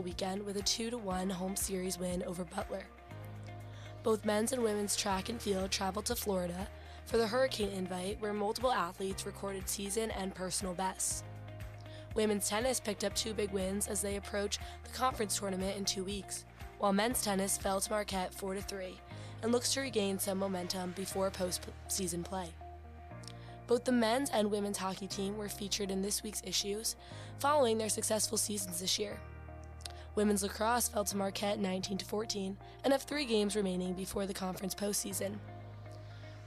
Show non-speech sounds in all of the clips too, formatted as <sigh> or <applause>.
weekend with a 2 1 home series win over Butler. Both men's and women's track and field traveled to Florida for the Hurricane Invite, where multiple athletes recorded season and personal bests. Women's tennis picked up two big wins as they approach the conference tournament in two weeks, while men's tennis fell to Marquette 4 3 and looks to regain some momentum before postseason play. Both the men's and women's hockey team were featured in this week's issues, following their successful seasons this year. Women's lacrosse fell to Marquette 19 14 and have three games remaining before the conference postseason.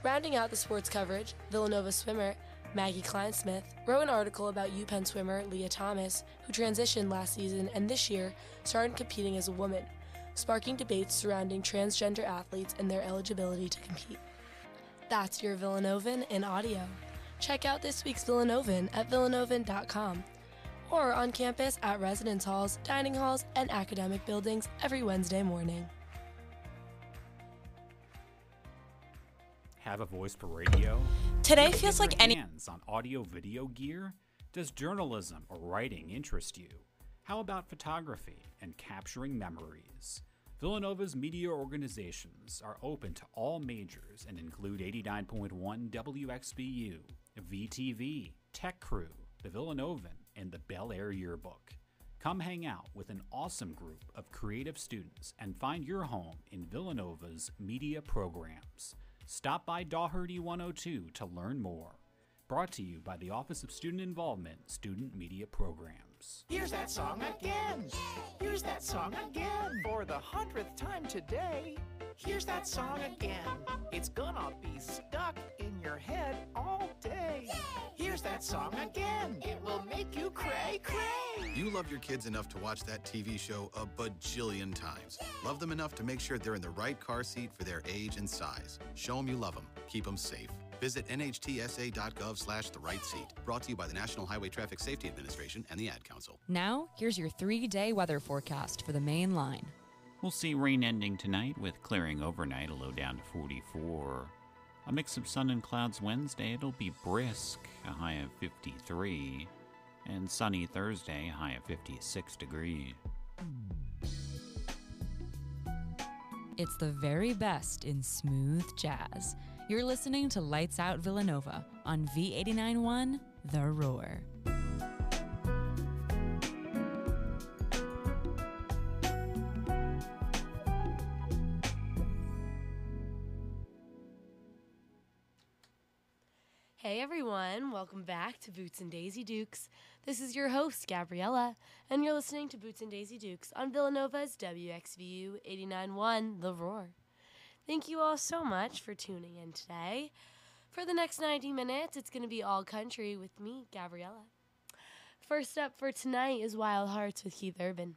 Rounding out the sports coverage, Villanova swimmer Maggie Kleinsmith wrote an article about UPenn swimmer Lia Thomas, who transitioned last season and this year started competing as a woman, sparking debates surrounding transgender athletes and their eligibility to compete. That's your Villanovan in audio. Check out this week's Villanovan at villanovan.com or on campus at residence halls, dining halls, and academic buildings every Wednesday morning. Have a voice for radio? Today feels like any hands on audio video gear? Does journalism or writing interest you? How about photography and capturing memories? Villanova's media organizations are open to all majors and include 89.1 WXVU, VTV, Tech Crew, the Villanovan, and the Belle Air Yearbook. Come hang out with an awesome group of creative students and find your home in Villanova's media programs. Stop by Dougherty 102 to learn more. Brought to you by the Office of Student Involvement Student Media Here's that song again. Here's that song again. For the hundredth time today. Here's that song again. It's gonna be stuck in your head all day. Here's that song again. It will make you cray cray. You love your kids enough to watch that TV show a bajillion times. Love them enough to make sure they're in the right car seat for their age and size. Show them you love them. Keep them safe. Visit nhtsa.gov slash the right seat. Brought to you by the National Highway Traffic Safety Administration and the Ad Council. Now, here's your three day weather forecast for the main line. We'll see rain ending tonight with clearing overnight, a low down to 44. A mix of sun and clouds Wednesday, it'll be brisk, a high of 53. And sunny Thursday, a high of 56 degrees. It's the very best in smooth jazz. You're listening to Lights Out Villanova on V891 The Roar. Hey everyone, welcome back to Boots and Daisy Dukes. This is your host, Gabriella, and you're listening to Boots and Daisy Dukes on Villanova's WXVU 89.1 The Roar. Thank you all so much for tuning in today. For the next 90 minutes, it's going to be all country with me, Gabriella. First up for tonight is Wild Hearts with Keith Urban.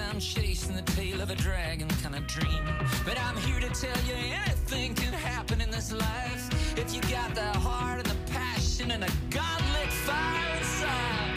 Your chasing the tail of a dragon kind of dream. But I'm here to tell you anything can happen in this life if you got the heart and the passion and a godlit fire inside.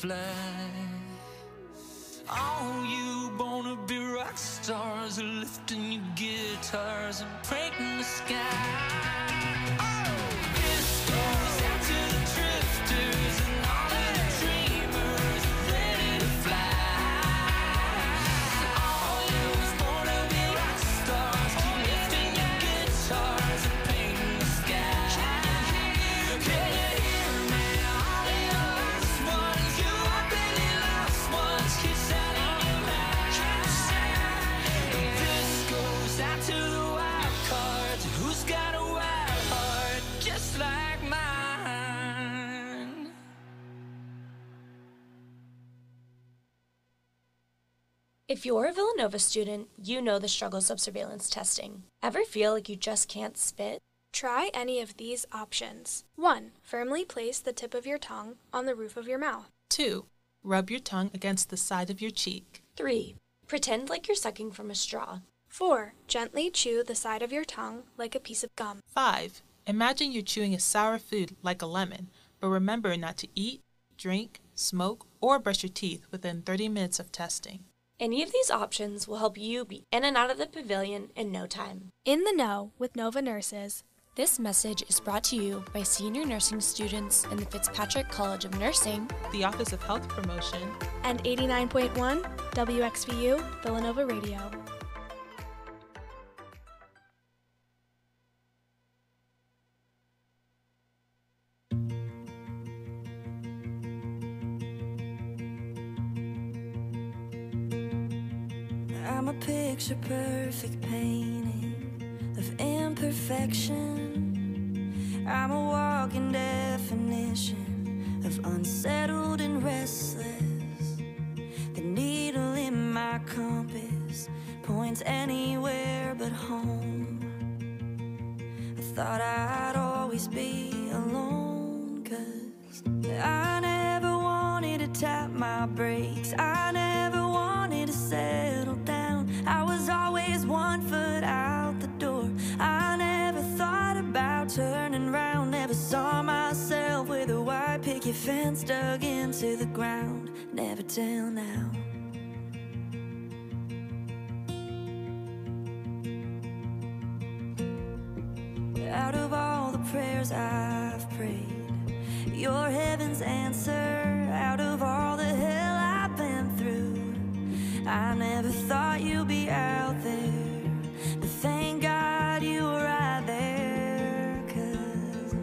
Fly. All you wanna be rock stars are lifting your guitars If you're a Villanova student, you know the struggles of surveillance testing. Ever feel like you just can't spit? Try any of these options. 1. Firmly place the tip of your tongue on the roof of your mouth. 2. Rub your tongue against the side of your cheek. 3. Pretend like you're sucking from a straw. 4. Gently chew the side of your tongue like a piece of gum. 5. Imagine you're chewing a sour food like a lemon, but remember not to eat, drink, smoke, or brush your teeth within 30 minutes of testing. Any of these options will help you be in and out of the pavilion in no time. In the know with Nova Nurses. This message is brought to you by senior nursing students in the Fitzpatrick College of Nursing The Office of Health Promotion And 89.1 WXVU Villanova Radio. A picture perfect painting of imperfection. I'm a walking definition of unsettled and restless. The needle in my compass points anywhere but home. I thought I'd always be alone, cause I never wanted to tap my brakes. I never I was always one foot out the door. I never thought about turning round. Never saw myself with a white picket fence dug into the ground. Never till now. Out of all the prayers I've prayed, your heaven's answer. Out of all I never thought you'd be out there. But thank God you were right there. 'cause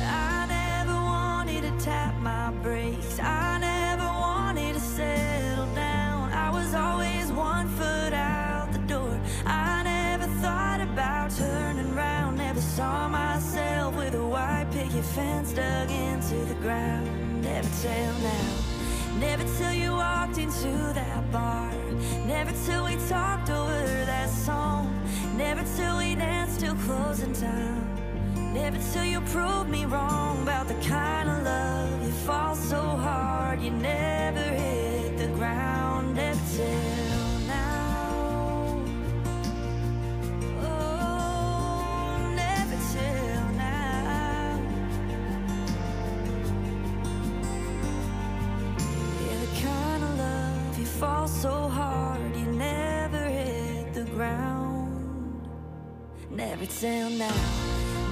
I never wanted to tap my brakes. I never wanted to settle down. I was always one foot out the door. I never thought about turning round. Never saw myself with a white picket fence dug into the ground. Never till now. Never till you walked into that bar. Never till we talked over that song. Never till we danced till closing time. Never till you proved me wrong about the kind of love you fall so hard you never hit the ground. Never till so hard you never hit the ground. Never till now.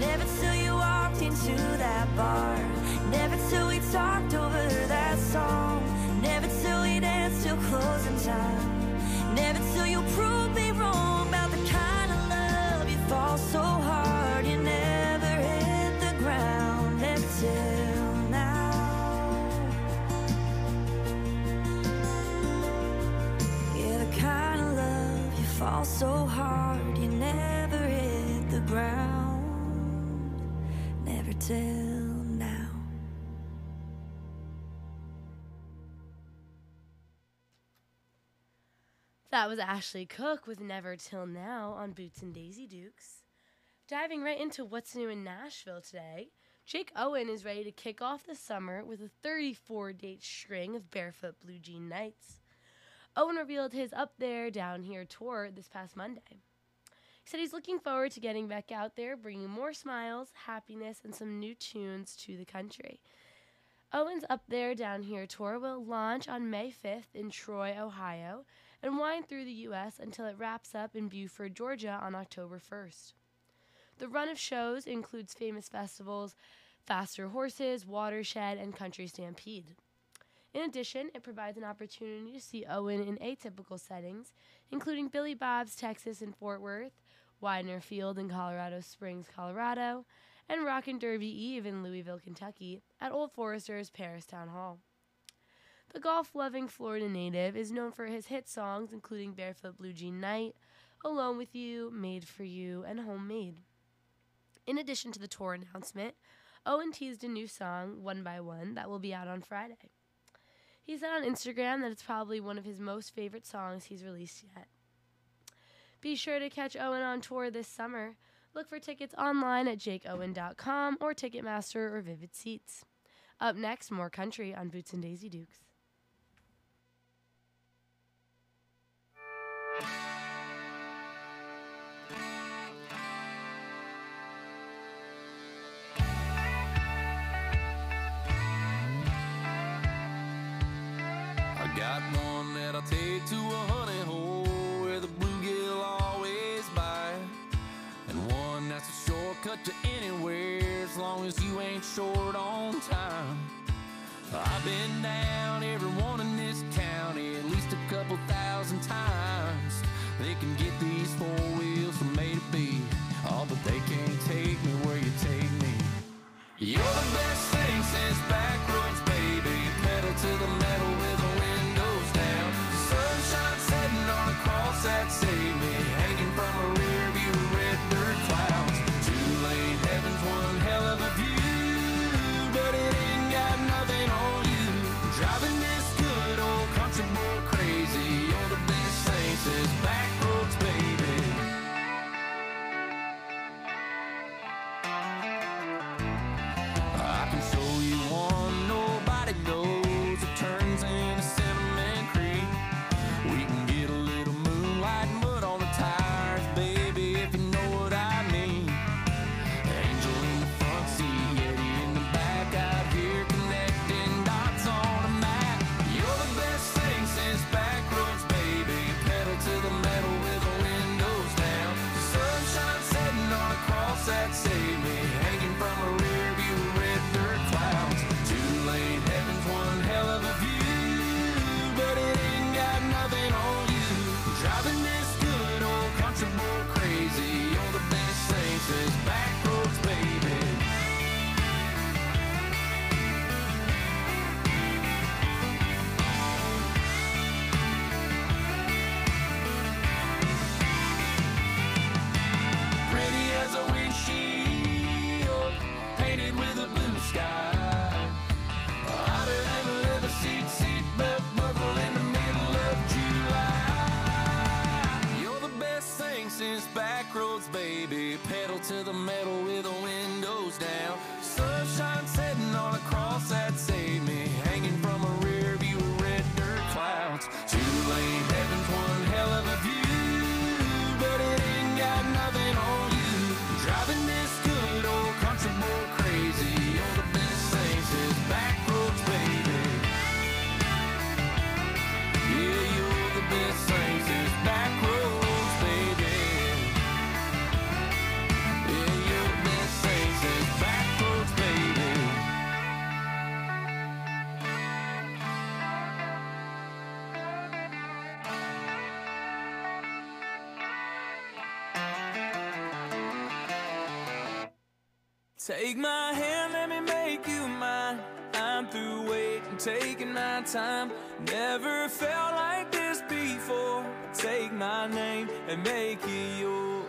Never till you walked into that bar. Never till we talked over that song. Never till we danced till closing time. Never till you proved me wrong about the kind of love you fall so hard fall so hard you never hit the ground. Never till now. That was Ashley Cooke with Never Till Now on Boots and Daisy Dukes. Diving right into what's new in Nashville today, Jake Owen is ready to kick off the summer with a 34 date string of Barefoot Blue Jean Nights. Owen revealed his Up There, Down Here tour this past Monday. He said he's looking forward to getting back out there, bringing more smiles, happiness, and some new tunes to the country. Owen's Up There Down Here tour will launch on May 5th in Troy, Ohio, and wind through the U.S. until it wraps up in Buford, Georgia on October 1st. The run of shows includes famous festivals Faster Horses, Watershed, and Country Stampede. In addition, it provides an opportunity to see Owen in atypical settings, including Billy Bob's Texas and Fort Worth, Weidner Field in Colorado Springs, Colorado, and Rockin' Derby Eve in Louisville, Kentucky, at Old Forester's Paristown Hall. The golf loving Florida native is known for his hit songs, including Barefoot Blue Jean Night, Alone with You, Made for You, and Homemade. In addition to the tour announcement, Owen teased a new song, One by One, that will be out on Friday. He said on Instagram that it's probably one of his most favorite songs he's released yet. Be sure to catch Owen on tour this summer. Look for tickets online at jakeowen.com or Ticketmaster or Vivid Seats. Up next, more country on Boots and Daisy Dukes. Take my hand, let me make you mine. I'm through waiting, taking my time. Never felt like this before. Take my name and make it yours.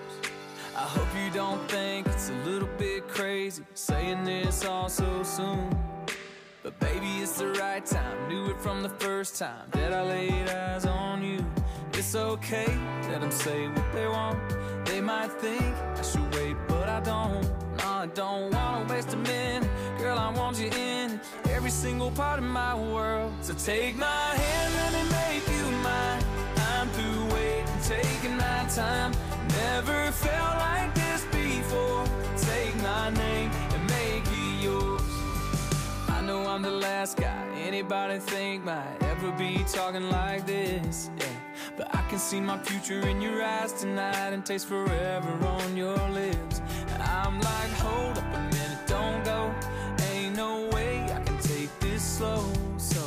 I hope you don't think it's a little bit crazy saying this all so soon. But baby, it's the right time. Knew it from the first time that I laid eyes on you. It's okay, let them say what they want. They might think I should wait, but I don't. I don't wanna waste a minute. Girl, I want you in every single part of my world. So take my hand, let me make you mine. I'm through waiting, taking my time. Never felt like this before. Take my name and make it yours. I know I'm the last guy anybody think might ever be talking like this. Yeah. But I can see my future in your eyes tonight and taste forever on your lips. I'm like, hold up a minute, don't go. Ain't no way I can take this slow. So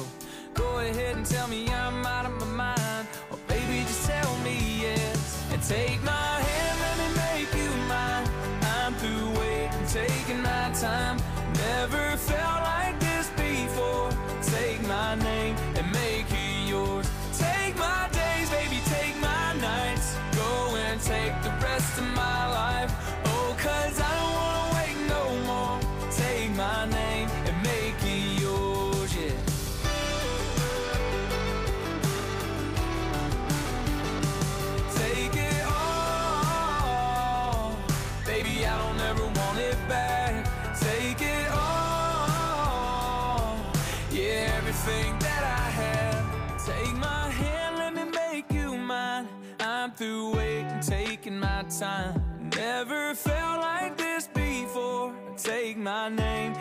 go ahead and tell me I'm out of my mind. Or baby, just tell me yes. And take my Take my name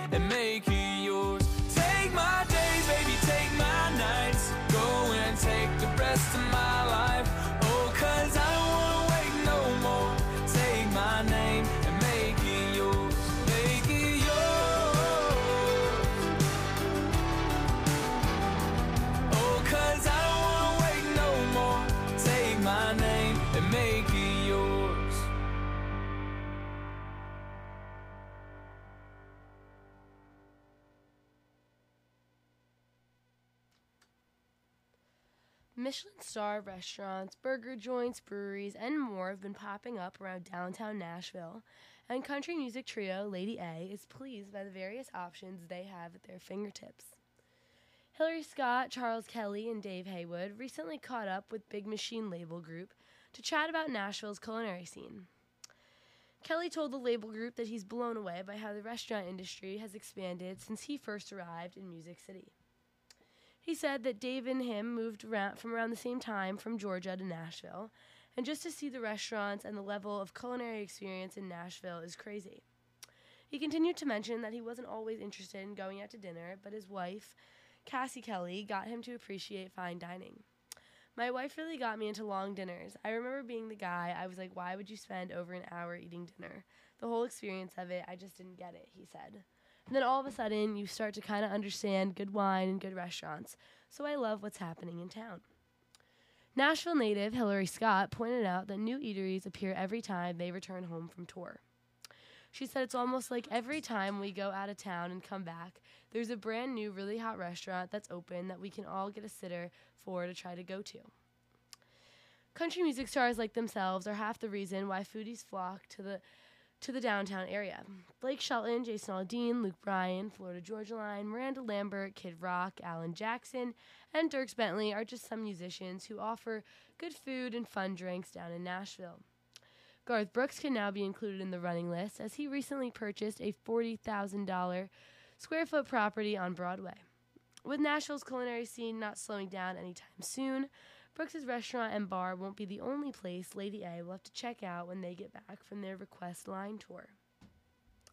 Michelin star restaurants, burger joints, breweries, and more have been popping up around downtown Nashville, and country music trio Lady A is pleased by the various options they have at their fingertips. Hillary Scott, Charles Kelly, and Dave Haywood recently caught up with Big Machine Label Group to chat about Nashville's culinary scene. Kelly told the label group that he's blown away by how the restaurant industry has expanded since he first arrived in Music City. He said that Dave and him moved around from around the same time from Georgia to Nashville, and just to see the restaurants and the level of culinary experience in Nashville is crazy. He continued to mention that he wasn't always interested in going out to dinner, but his wife, Cassie Kelly, got him to appreciate fine dining. My wife really got me into long dinners. I remember being the guy, I was like, why would you spend over an hour eating dinner? The whole experience of it, I just didn't get it, he said. And then all of a sudden, you start to kind of understand good wine and good restaurants. So I love what's happening in town. Nashville native Hillary Scott pointed out that new eateries appear every time they return home from tour. She said it's almost like every time we go out of town and come back, there's a brand new, really hot restaurant that's open that we can all get a sitter for to try to go to. Country music stars like themselves are half the reason why foodies flock to the to the downtown area. Blake Shelton, Jason Aldean, Luke Bryan, Florida Georgia Line, Miranda Lambert, Kid Rock, Alan Jackson, and Dierks Bentley are just some musicians who offer good food and fun drinks down in Nashville. Garth Brooks can now be included in the running list as he recently purchased a $40,000 square foot property on Broadway. With Nashville's culinary scene not slowing down anytime soon, Brooks's restaurant and bar won't be the only place Lady A will have to check out when they get back from their Request Line tour.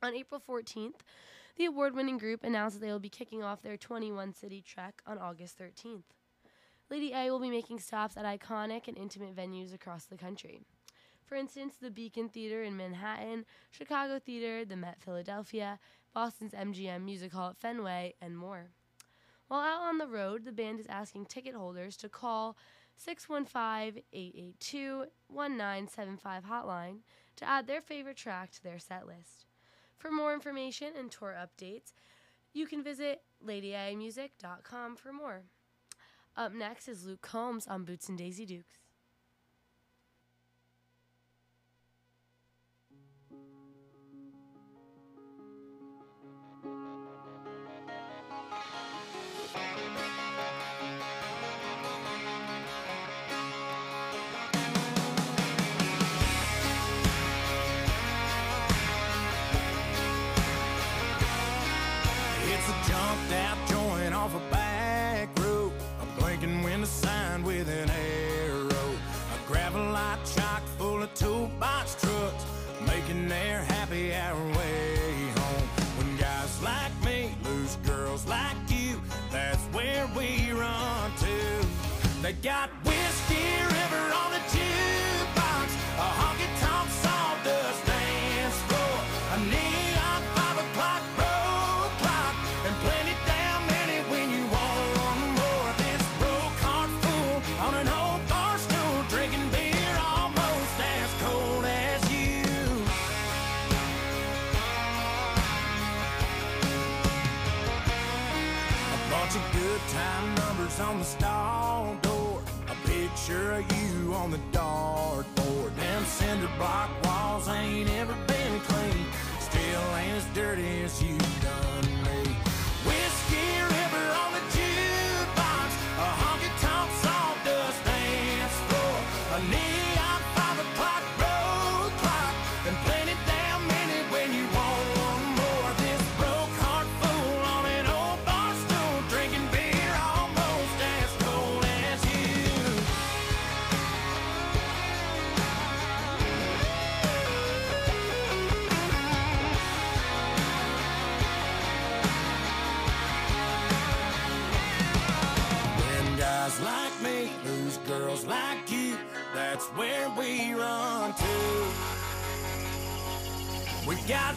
On April 14th, the award winning group announced that they will be kicking off their 21 city trek on August 13th. Lady A will be making stops at iconic and intimate venues across the country. For instance, the Beacon Theater in Manhattan, Chicago Theater, the Met Philadelphia, Boston's MGM Music Hall at Fenway, and more. While out on the road, the band is asking ticket holders to call 615 882 1975 hotline to add their favorite track to their set list. For more information and tour updates, you can visit ladyamusic.com for more. Up next is Luke Combs on Boots and Daisy Dukes. their happy hour way home. When guys like me lose girls like you, that's where we run to. They got block walls ain't ever been clean. Still ain't as dirty as you. got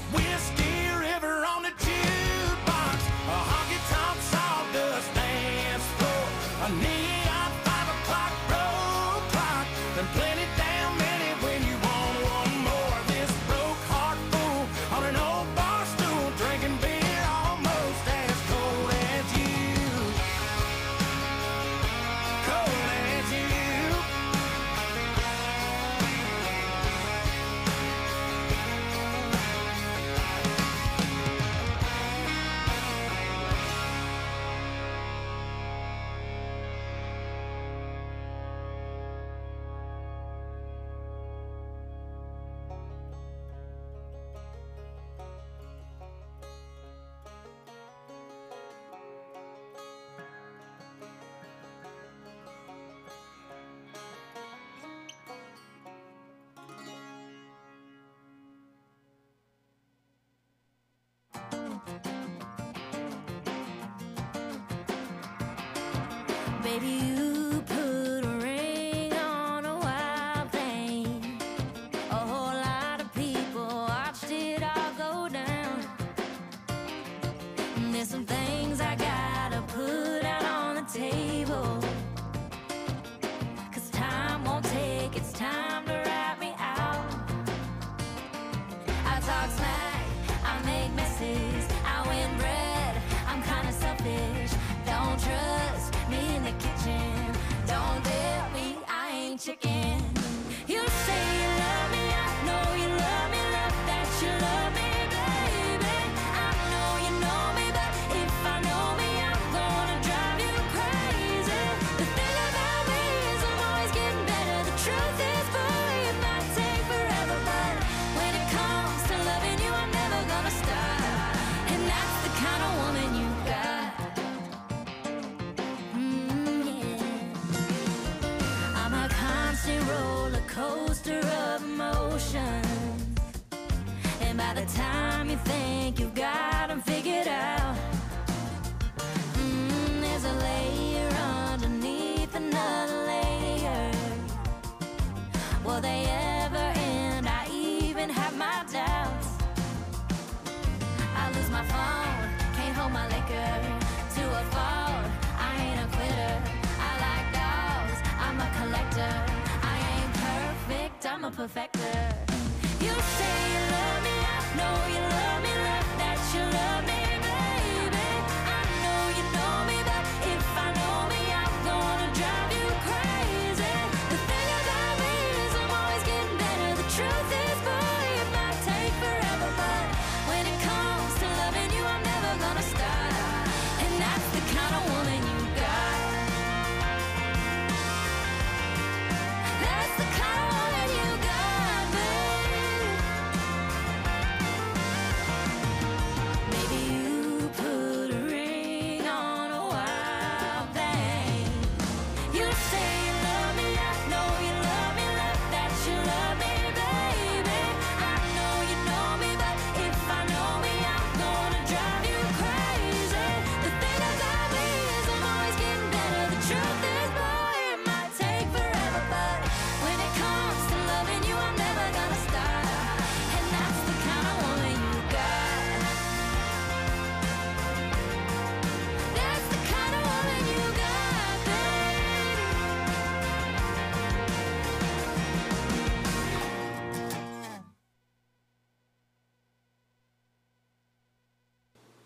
perfect.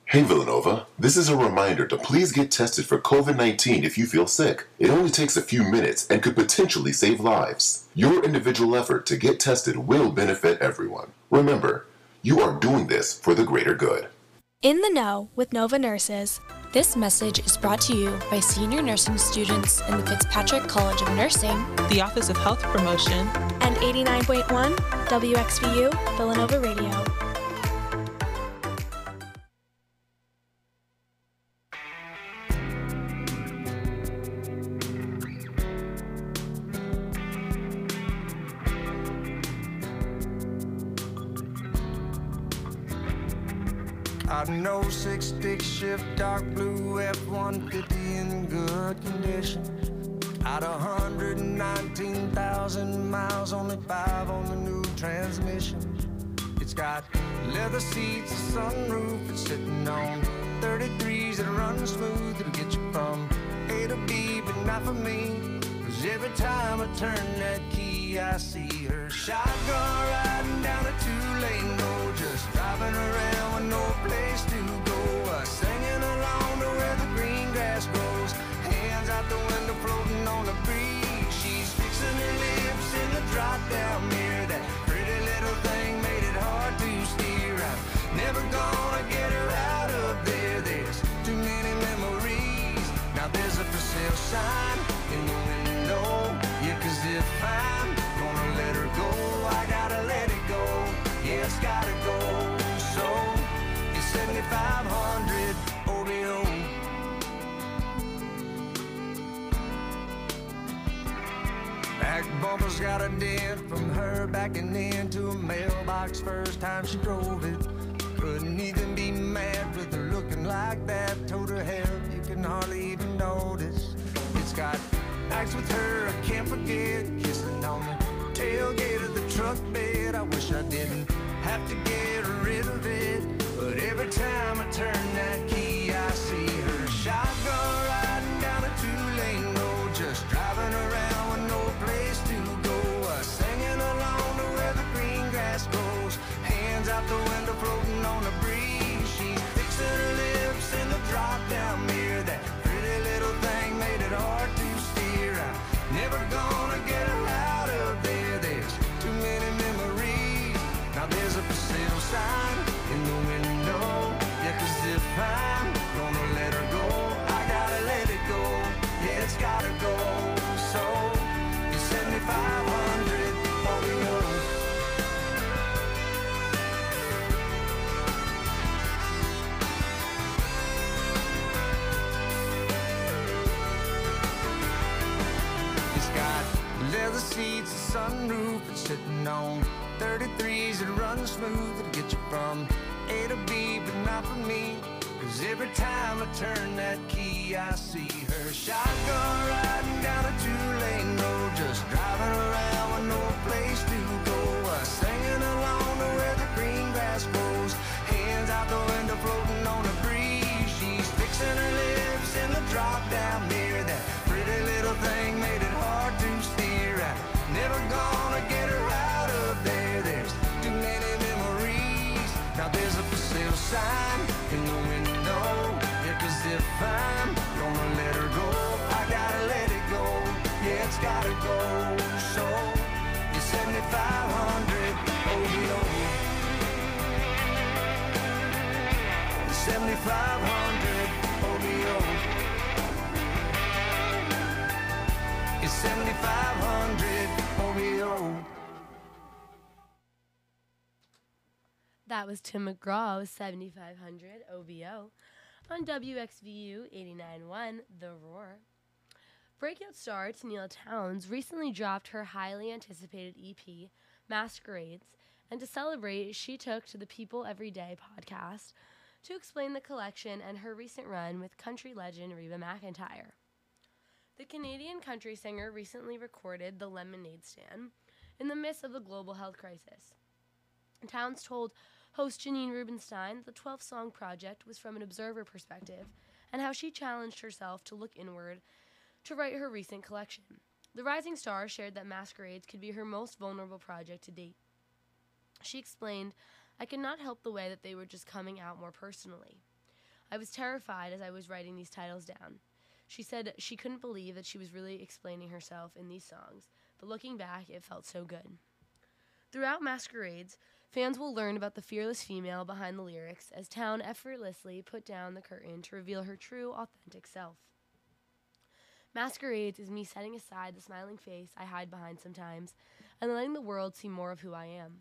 Hey Villanova, this is a reminder to please get tested for COVID 19 if you feel sick. It only takes a few minutes and could potentially save lives. Your individual effort to get tested will benefit everyone. Remember, you are doing this for the greater good. In the Know with Nova Nurses. This message is brought to you by senior nursing students in the Fitzpatrick College of Nursing, the Office of Health Promotion, and 89.1 WXVU Villanova Radio. Know oh six stick shift, dark blue F-150 in good condition. Out of 119,000 miles, only five on the new transmission. It's got leather seats, a sunroof, it's sitting on 33s that run smooth. It'll get you from A to B, but not for me. Cause every time I turn that key, I see her shotgun riding down a two-lane road, just driving around with no place out the window floating on the breeze. She's fixing her lips in the drop-down mirror. That pretty little thing made it hard to steer. I'm never gonna get her out of there. There's too many memories. Now there's a for sale sign bumper's got a dent from her backing into a mailbox first time she drove it. Couldn't even be mad with her looking like that. Told her hell, you can hardly even notice. It's got nights with her I can't forget. Kissing on the tailgate of the truck bed. I wish I didn't have to get rid of it. But every time I turn that key, I see her shotgun riding down a two-lane it's sitting on 33s that run smooth. It'll get you from A to B, but not for me. Cause every time I turn that key, I see her shotgun riding down a two-lane road, just driving around with no place to go. Uh, singing along to where the green grass grows, hands out the window floating on the breeze. She's fixing her lips in the drop-down mirror. That pretty little thing made it 7500 OBO. 7500 OBO. It's 7500 That was Tim McGraw with 7500 OBO on WXVU 89.1 The Roar. Breakout star Tenille Townes recently dropped her highly anticipated EP, Masquerades, and to celebrate, she took to the People Everyday podcast to explain the collection and her recent run with country legend Reba McEntire. The Canadian country singer recently recorded The Lemonade Stand in the midst of the global health crisis. Townes told host Janine Rubenstein the 12 song project was from an observer perspective and how she challenged herself to look inward to write her recent collection. The rising star shared that Masquerades could be her most vulnerable project to date. She explained, I could not help the way that they were just coming out more personally. I was terrified as I was writing these titles down. She said she couldn't believe that she was really explaining herself in these songs, but looking back, it felt so good. Throughout Masquerades, fans will learn about the fearless female behind the lyrics as Town effortlessly put down the curtain to reveal her true, authentic self. Masquerades is me setting aside the smiling face I hide behind sometimes and letting the world see more of who I am.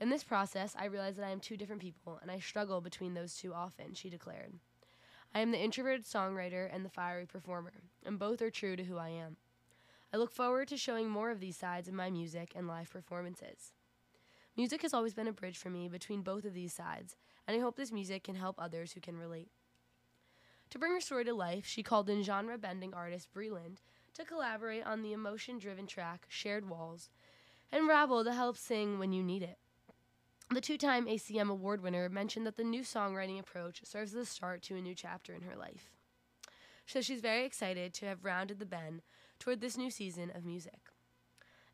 In this process, I realize that I am two different people, and I struggle between those two often, she declared. I am the introverted songwriter and the fiery performer, and both are true to who I am. I look forward to showing more of these sides in my music and live performances. Music has always been a bridge for me between both of these sides, and I hope this music can help others who can relate. To bring her story to life, she called in genre bending artist Breland to collaborate on the emotion driven track Shared Walls, and Wrabel to help sing When You Need It. The two time ACM Award winner mentioned that the new songwriting approach serves as a start to a new chapter in her life. Says she's very excited to have rounded the bend toward this new season of music.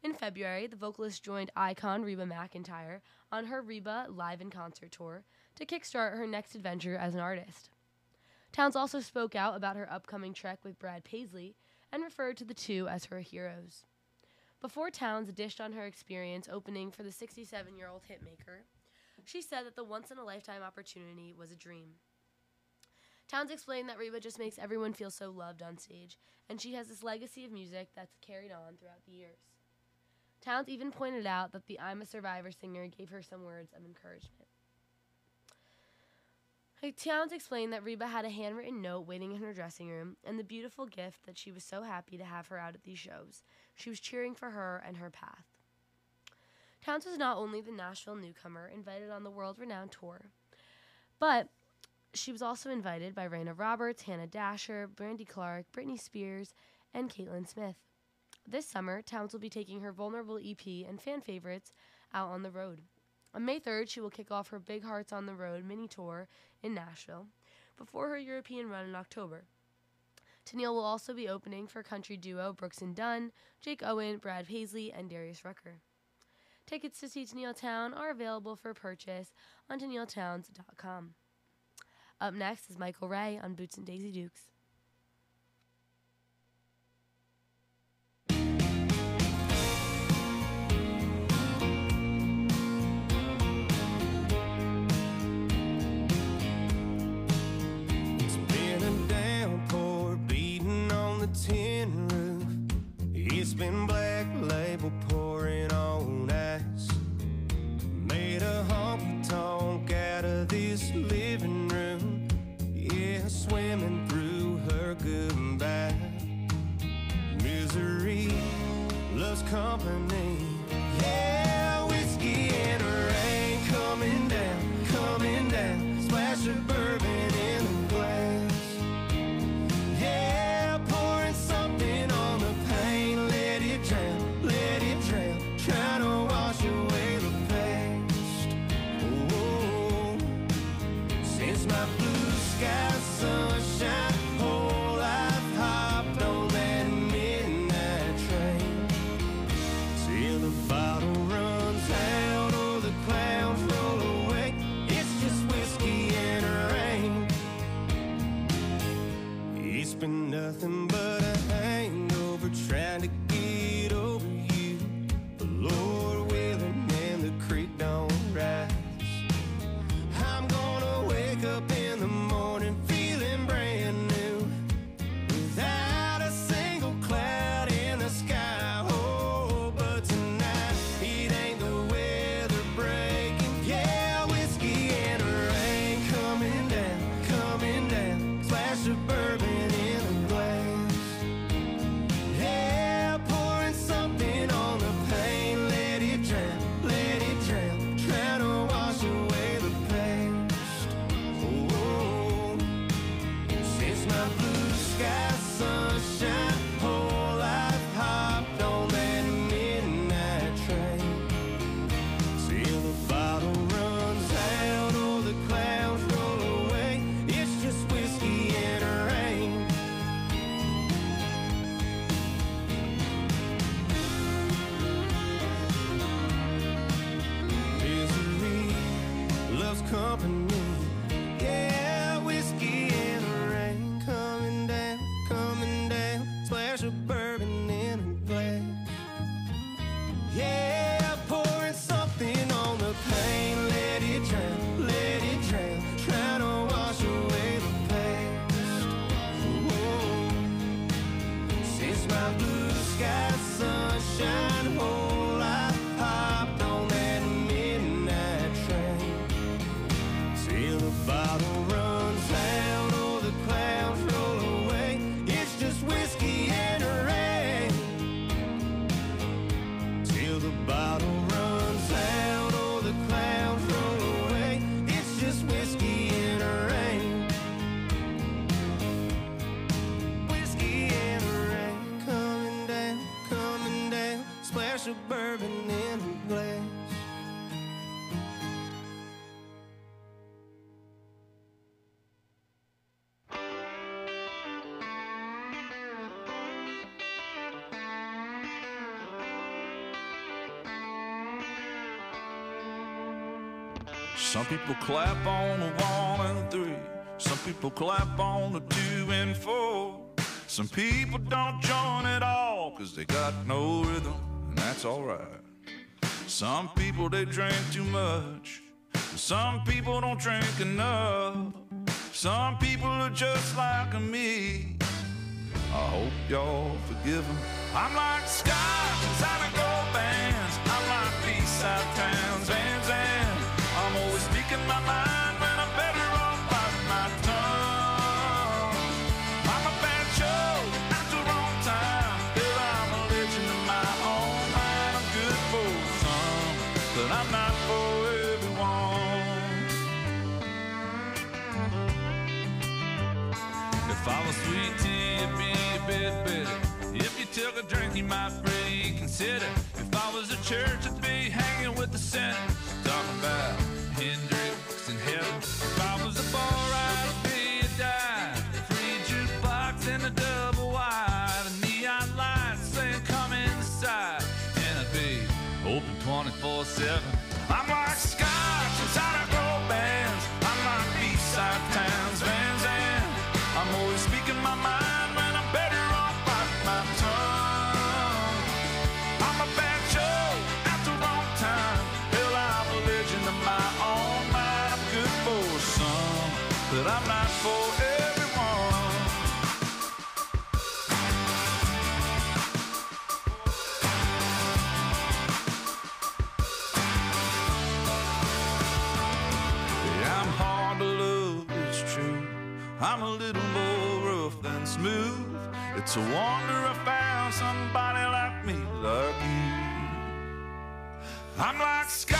In February, the vocalist joined icon Reba McEntire on her Reba Live in Concert tour to kickstart her next adventure as an artist. Townes also spoke out about her upcoming trek with Brad Paisley and referred to the two as her heroes. Before Townes dished on her experience opening for the 67 year old hitmaker, she said that the once in a lifetime opportunity was a dream. Townes explained that Reba just makes everyone feel so loved on stage, and she has this legacy of music that's carried on throughout the years. Townes even pointed out that the I'm a Survivor singer gave her some words of encouragement. Townes explained that Reba had a handwritten note waiting in her dressing room and the beautiful gift that she was so happy to have her out at these shows. She was cheering for her and her path. Townes was not only the Nashville newcomer invited on the world renowned tour, but she was also invited by Raina Roberts, Hannah Dasher, Brandy Clark, Britney Spears, and Caitlyn Smith. This summer, Townes will be taking her Vulnerable EP and fan favorites out on the road. On May 3rd, she will kick off her Big Hearts on the Road mini tour in Nashville before her European run in October. Tenille will also be opening for country duo Brooks and Dunn, Jake Owen, Brad Paisley, and Darius Rucker. Tickets to see Tenille Town are available for purchase on TenilleTownes.com. Up next is Michael Ray on Boots and Daisy Dukes. Been black label pouring on ice. Made a honky tonk out of this living room. Yeah, swimming through her goodbye. Misery loves company. Some people clap on the one and three. Some people clap on the two and four. Some people don't join at all because they got no rhythm, and that's alright. Some people they drink too much. Some people don't drink enough. Some people are just like me. I hope y'all forgive 'em. I'm like Scott It's a wonder I found somebody like me, you. I'm like scotch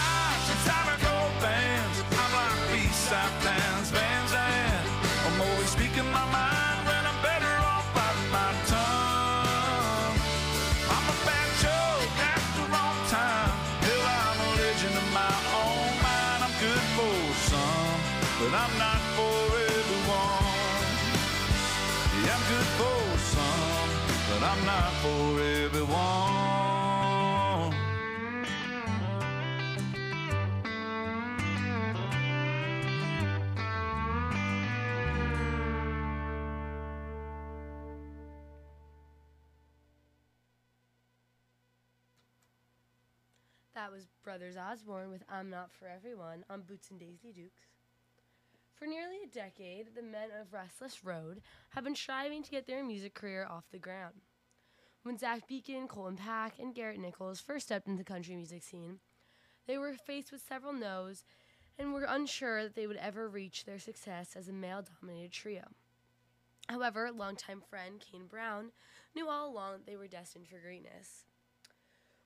Brothers Osborne with I'm Not For Everyone on Boots and Daisy Dukes. For nearly a decade, the men of Restless Road have been striving to get their music career off the ground. When Zach Beeken, Colton Pack, and Garrett Nichols first stepped into the country music scene, they were faced with several no's and were unsure that they would ever reach their success as a male dominated trio. However, longtime friend Kane Brown knew all along that they were destined for greatness.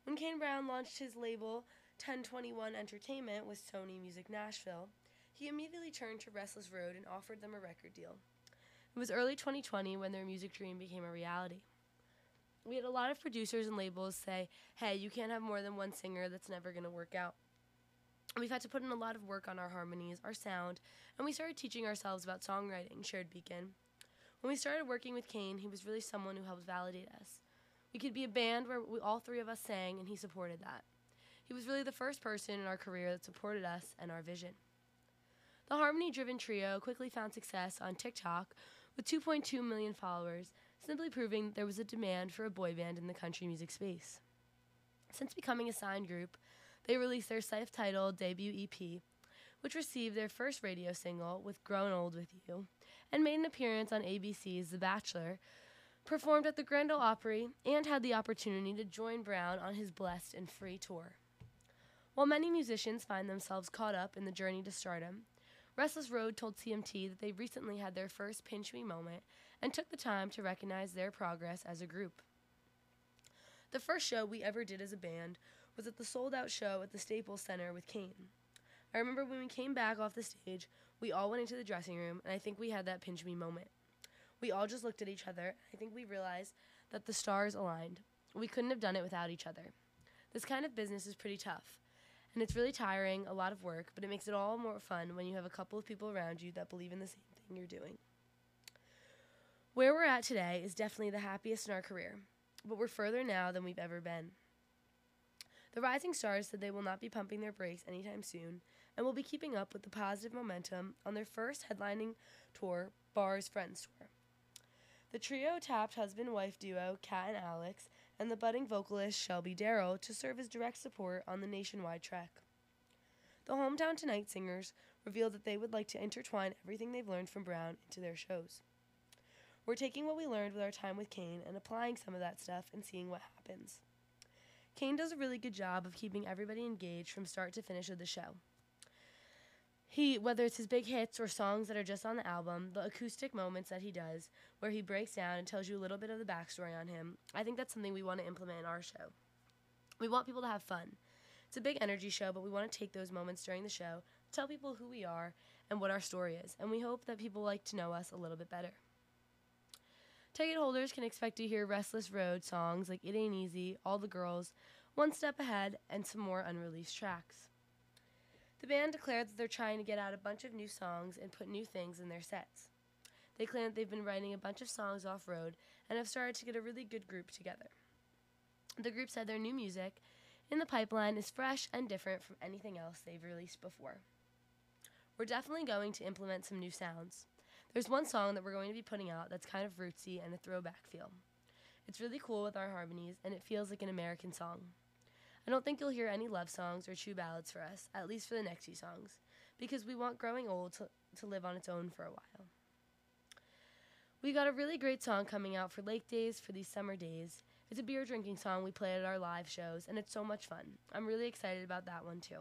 When Kane Brown launched his label 1021 Entertainment with Sony Music Nashville, he immediately turned to Restless Road and offered them a record deal. It was early 2020 when their music dream became a reality. We had a lot of producers and labels say, hey, you can't have more than one singer, that's never going to work out. We've had to put in a lot of work on our harmonies, our sound, and we started teaching ourselves about songwriting, shared Beeken. When we started working with Kane, he was really someone who helped validate us. We could be a band where we, all three of us sang, and he supported that. He was really the first person in our career that supported us and our vision. The Harmony driven trio quickly found success on TikTok with 2.2 million followers, simply proving there was a demand for a boy band in the country music space. Since becoming a signed group, they released their self titled debut EP, which received their first radio single with Grown Old With You, and made an appearance on ABC's The Bachelor, performed at the Grand Ole Opry, and had the opportunity to join Brown on his Blessed and Free tour. While many musicians find themselves caught up in the journey to stardom, Restless Road told CMT that they recently had their first Pinch Me moment and took the time to recognize their progress as a group. The first show we ever did as a band was at the sold out show at the Staples Center with Kane. I remember when we came back off the stage, we all went into the dressing room, and I think we had that pinch me moment. We all just looked at each other. I think we realized that the stars aligned. We couldn't have done it without each other. This kind of business is pretty tough, and it's really tiring, a lot of work, but it makes it all more fun when you have a couple of people around you that believe in the same thing you're doing. Where we're at today is definitely the happiest in our career, but we're further now than we've ever been. The Rising Stars said they will not be pumping their brakes anytime soon and will be keeping up with the positive momentum on their first headlining tour, Bars Friends Tour. The trio tapped husband wife duo Kat and Alex and the budding vocalist Shelby Darrall to serve as direct support on the nationwide trek. The Hometown Tonight singers revealed that they would like to intertwine everything they've learned from Brown into their shows. We're taking what we learned with our time with Kane and applying some of that stuff and seeing what happens. Kane does a really good job of keeping everybody engaged from start to finish of the show. He, whether it's his big hits or songs that are just on the album, the acoustic moments that he does, where he breaks down and tells you a little bit of the backstory on him, I think that's something we want to implement in our show. We want people to have fun. It's a big energy show, but we want to take those moments during the show, tell people who we are and what our story is, and we hope that people like to know us a little bit better. Ticket holders can expect to hear Restless Road songs like It Ain't Easy, All the Girls, One Step Ahead, and some more unreleased tracks. The band declared that they're trying to get out a bunch of new songs and put new things in their sets. They claim that they've been writing a bunch of songs off road and have started to get a really good group together. The group said their new music in the pipeline is fresh and different from anything else they've released before. We're definitely going to implement some new sounds. There's one song that we're going to be putting out that's kind of rootsy and a throwback feel. It's really cool with our harmonies, and it feels like an American song. I don't think you'll hear any love songs or true ballads for us, at least for the next few songs, because we want Growing Old to, to live on its own for a while. We got a really great song coming out for Lake Days for these summer days. It's a beer drinking song we play at our live shows, and it's so much fun. I'm really excited about that one too.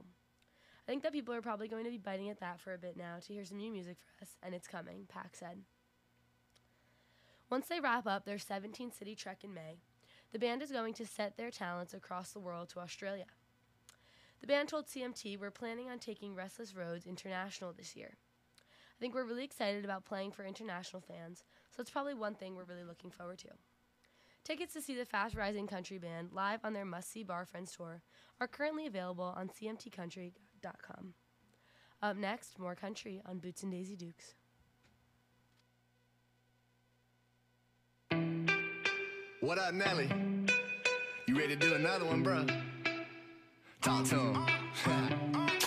I think that people are probably going to be biting at that for a bit now to hear some new music for us, and it's coming, Pack said. Once they wrap up their 17 city trek in May, the band is going to set their talents across the world to Australia. The band told CMT we're planning on taking Restless Roads international this year. I think we're really excited about playing for international fans, so it's probably one thing we're really looking forward to. Tickets to see the fast rising country band live on their must see Bar Friends tour are currently available on cmtcountry.com. Up next, more country on Boots and Daisy Dukes. What up, Nelly? You ready to do another one, bro? Talk to him. <laughs>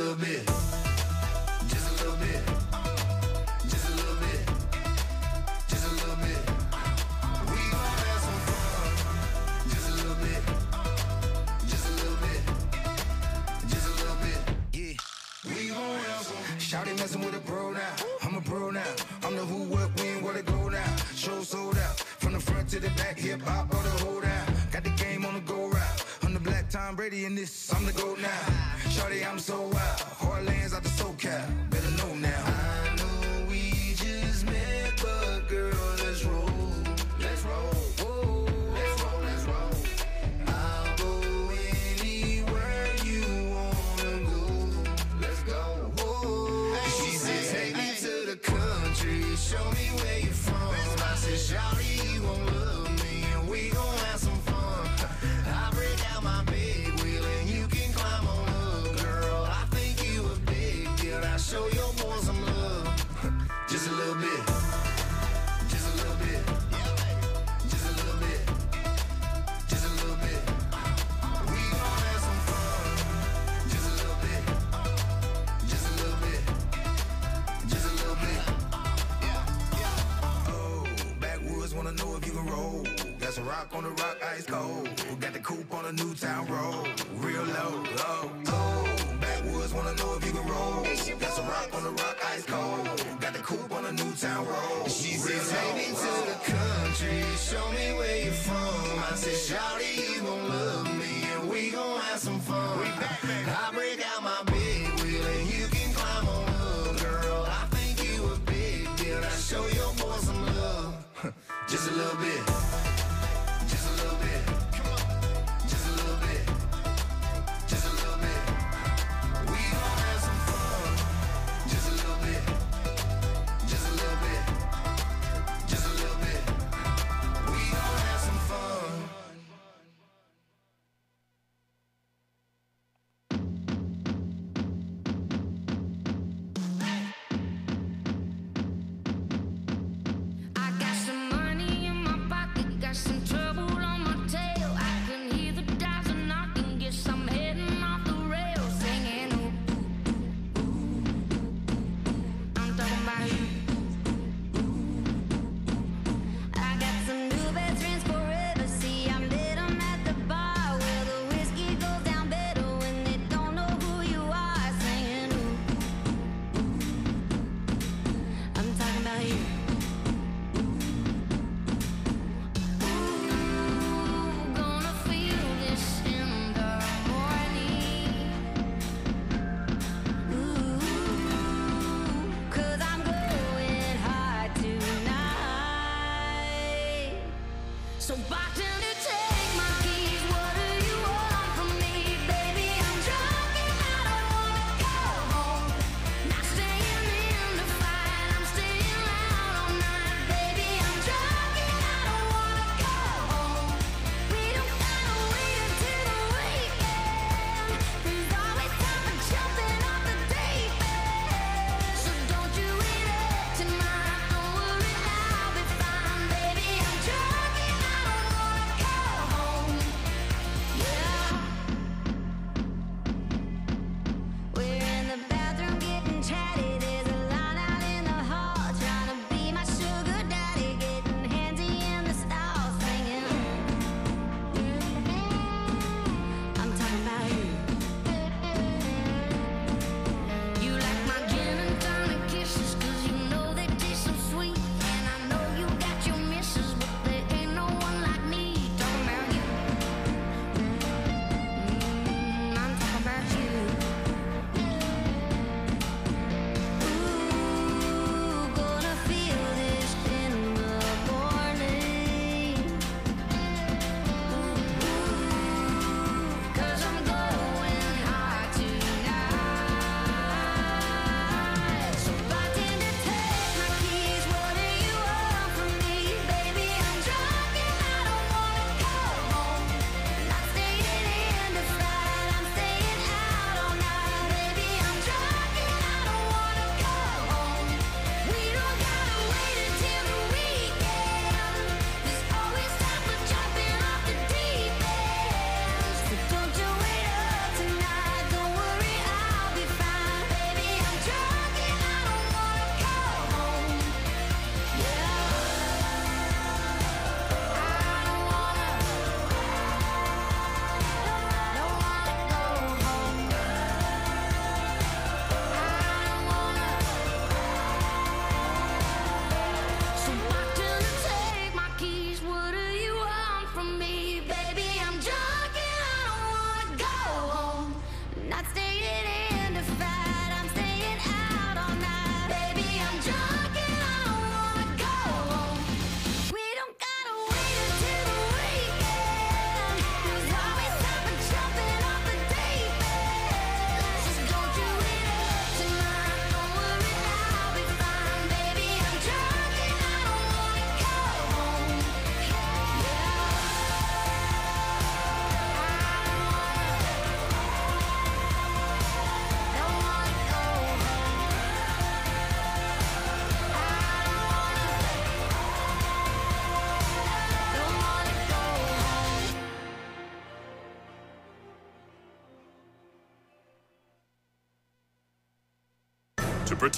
little bit, just a little bit, just a little bit, just a little bit. We gon' have some fun, just a little bit, just a little bit, just a little bit. Yeah, we gon' with a bro now. I'm a bro now. I'm the who, what, where to go now. Show sold out. From the front to the back, hip hop or the hold out. Got the game on the go route. I'm the black Tom Brady in this. I'm the GOAT now. Shorty, I'm so wild. Heartlands out the SoCal.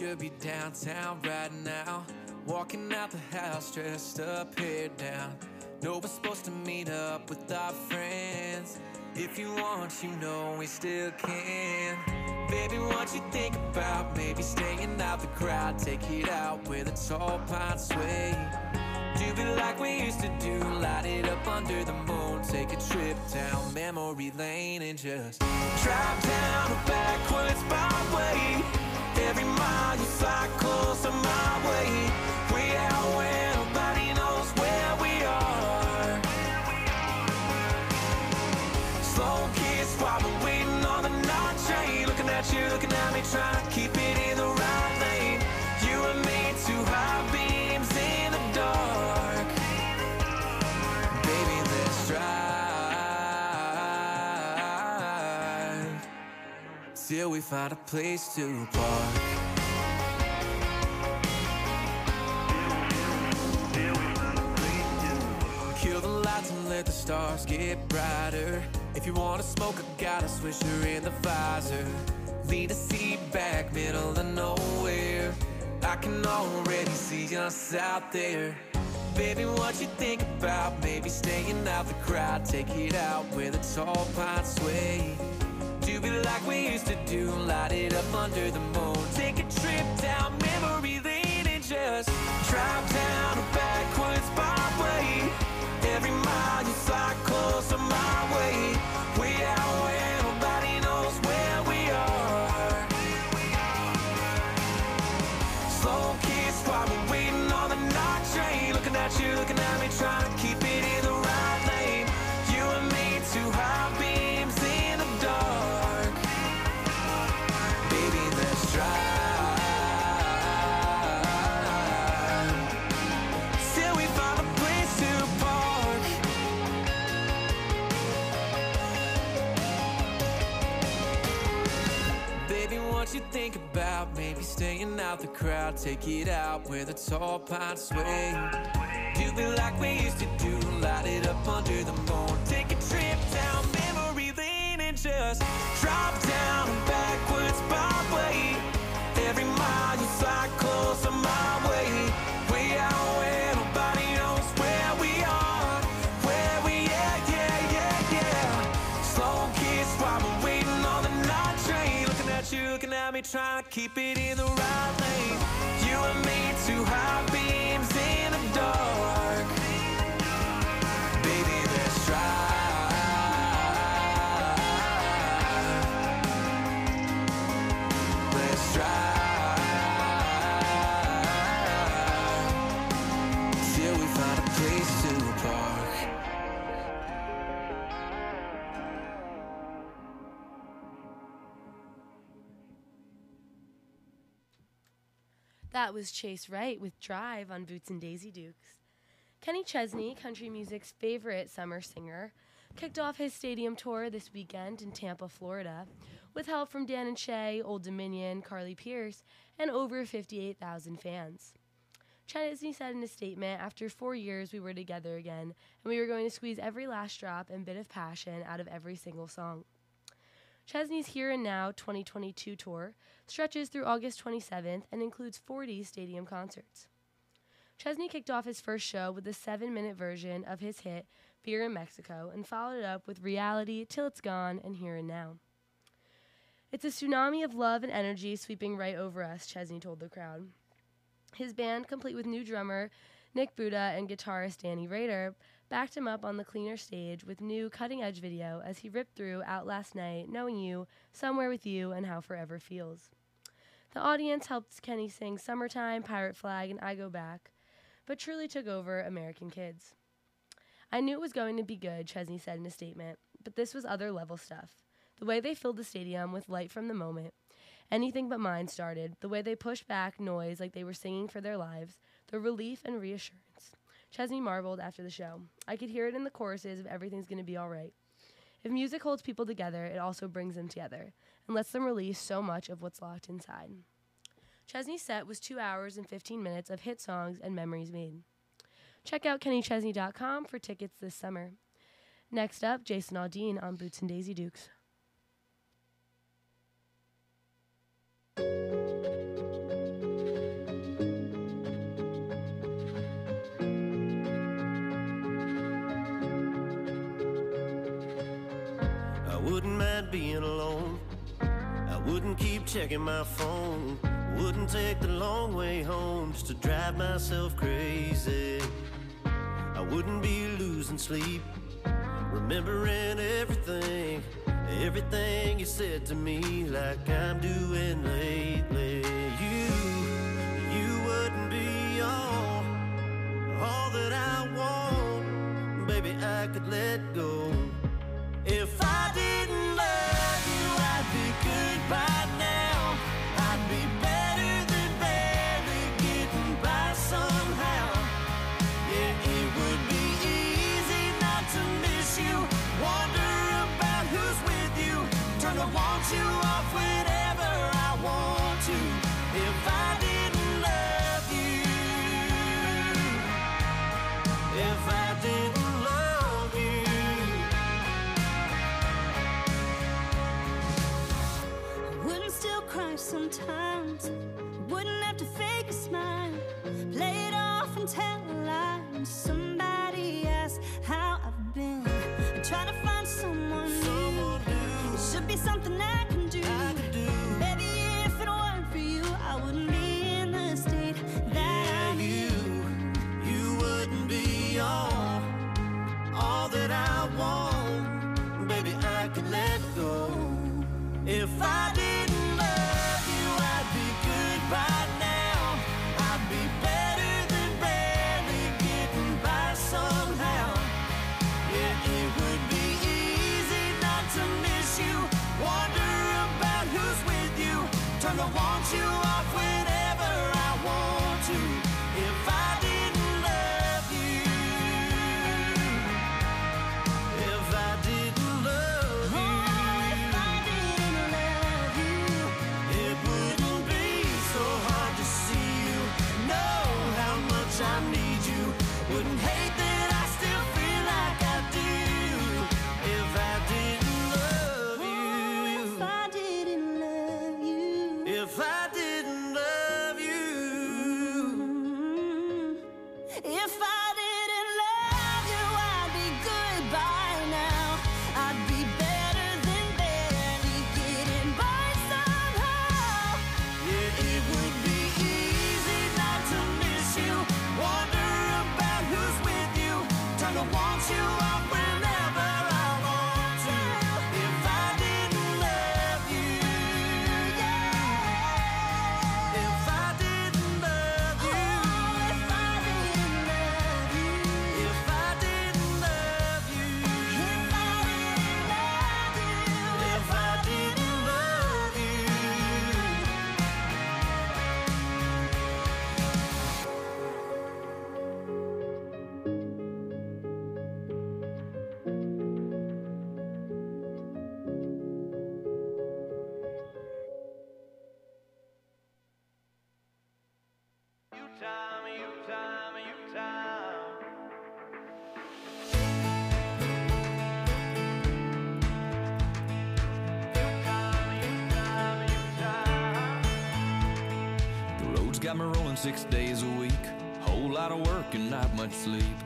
Should be downtown right now. Walking out the house dressed up, hair down. No, we're supposed to meet up with our friends. If you want, you know we still can. Baby, what you think about maybe staying out the crowd? Take it out with a tall pines sway. Do it like we used to do, light it up under the moon. Take a trip down memory lane and just drive down a backwards byway. Every mile you cycle some my way. Till we find a place to park. Kill the lights and let the stars get brighter. If you wanna smoke, I got a swisher in the visor. Lean a seat back, middle of nowhere. I can already see us out there. Baby, what you think about maybe staying out the crowd? Take it out where the tall pines sway. Do it like we used to do, light it up under the moon. Take a trip down memory lane and just drive down you think about maybe staying out the crowd? Take it out where the tall pines sway. Do it like we used to do, light it up under the moon. Take a trip down memory lane and just drop down keep it in the That was Chase Wright with Drive on Boots and Daisy Dukes. Kenny Chesney, country music's favorite summer singer, kicked off his stadium tour this weekend in Tampa, Florida, with help from Dan and Shay, Old Dominion, Carly Pearce, and over 58,000 fans. Chesney said in a statement, After four years, we were together again, and we were going to squeeze every last drop and bit of passion out of every single song. Chesney's Here and Now 2022 tour stretches through August 27th and includes 40 stadium concerts. Chesney kicked off his first show with a seven minute version of his hit Beer in Mexico and followed it up with Reality, Till It's Gone, and Here and Now. It's a tsunami of love and energy sweeping right over us, Chesney told the crowd. His band, complete with new drummer Nick Buda and guitarist Danny Rader, backed him up on the cleaner stage with new cutting edge video as he ripped through Out Last Night, Knowing You, Somewhere with You, and How Forever Feels. The audience helped Kenny sing Summertime, Pirate Flag, and I Go Back, but truly took over American Kids. I knew it was going to be good, Chesney said in a statement, but this was other level stuff. The way they filled the stadium with light from the moment, anything but mine started, the way they pushed back noise like they were singing for their lives, the relief and reassurance. Chesney marveled after the show. I could hear it in the choruses of Everything's Gonna Be Alright. If music holds people together, it also brings them together and lets them release so much of what's locked inside. Chesney's set was two hours and 15 minutes of hit songs and memories made. Check out kennychesney.com for tickets this summer. Next up, Jason Aldean on Boots and Daisy Dukes. Wouldn't mind being alone. I wouldn't keep checking my phone. Wouldn't take the long way home just to drive myself crazy. I wouldn't be losing sleep, remembering everything, everything you said to me, like I'm doing lately. You, six days a week. Whole lot of work and not much sleep.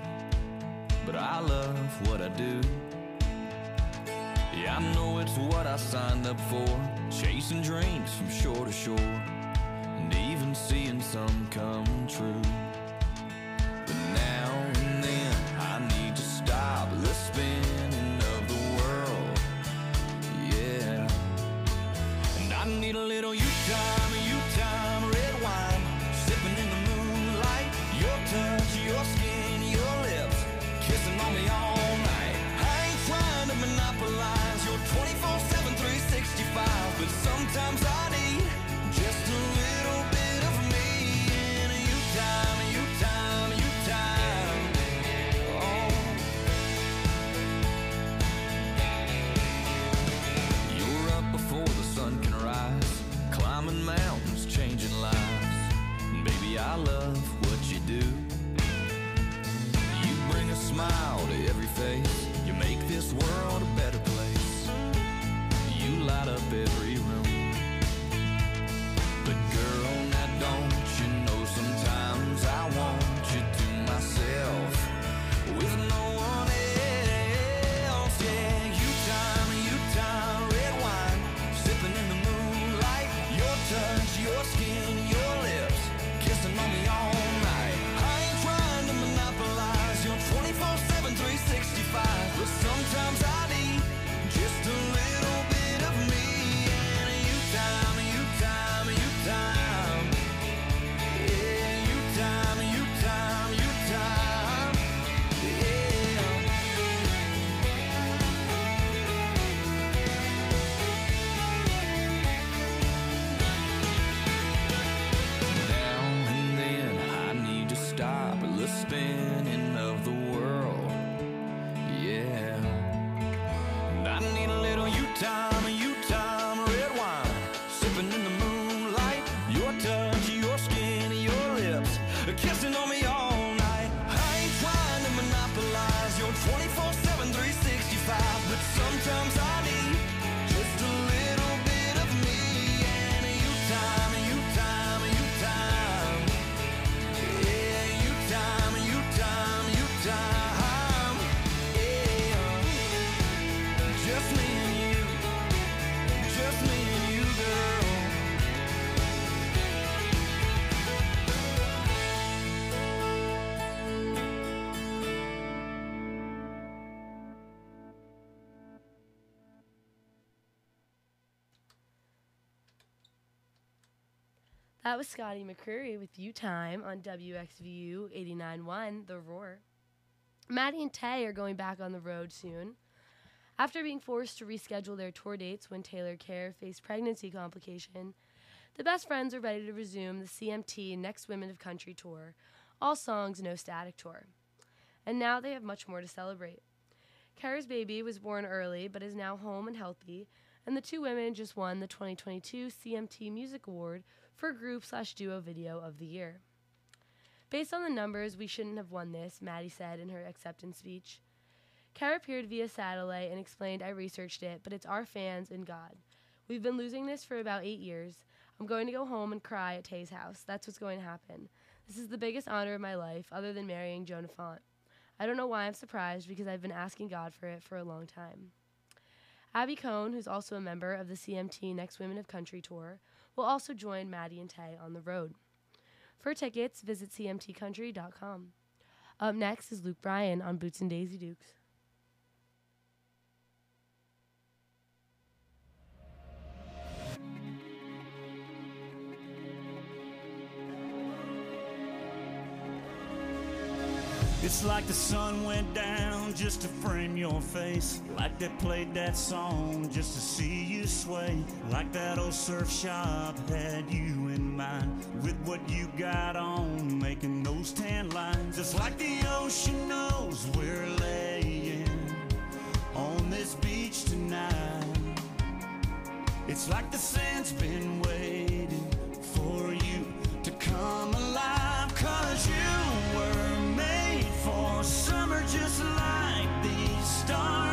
But I love what I do. Yeah, I know it's what I signed up for. Chasing dreams from shore to shore. Spinning That was Scotty McCreery with You Time on WXVU 89.1 The Roar. Maddie and Tae are going back on the road soon. After being forced to reschedule their tour dates when Taylor Kerr faced pregnancy complication, the best friends are ready to resume the CMT Next Women of Country tour, all songs, no static tour. And now they have much more to celebrate. Kara's baby was born early but is now home and healthy, and the two women just won the 2022 CMT Music Award for Group slash Duo Video of the Year. Based on the numbers, we shouldn't have won this, Maddie said in her acceptance speech. Kara appeared via satellite and explained, I researched it, but it's our fans and God. We've been losing this for about eight years. I'm going to go home and cry at Tae's house. That's what's going to happen. This is the biggest honor of my life, other than marrying Jonah Font. I don't know why I'm surprised because I've been asking God for it for a long time. Abby Cohn, who's also a member of the CMT Next Women of Country tour, will also join Maddie and Tae on the road. For tickets, visit cmtcountry.com. Up next is Luke Bryan on Boots and Daisy Dukes. It's like the sun went down just to frame your face. Like they played that song just to see you sway. Like that old surf shop had you in mind. With what you got on, making those tan lines. It's like the ocean knows we're laying on this beach tonight. It's like the sand's been waiting for you to come alive. Just like these stars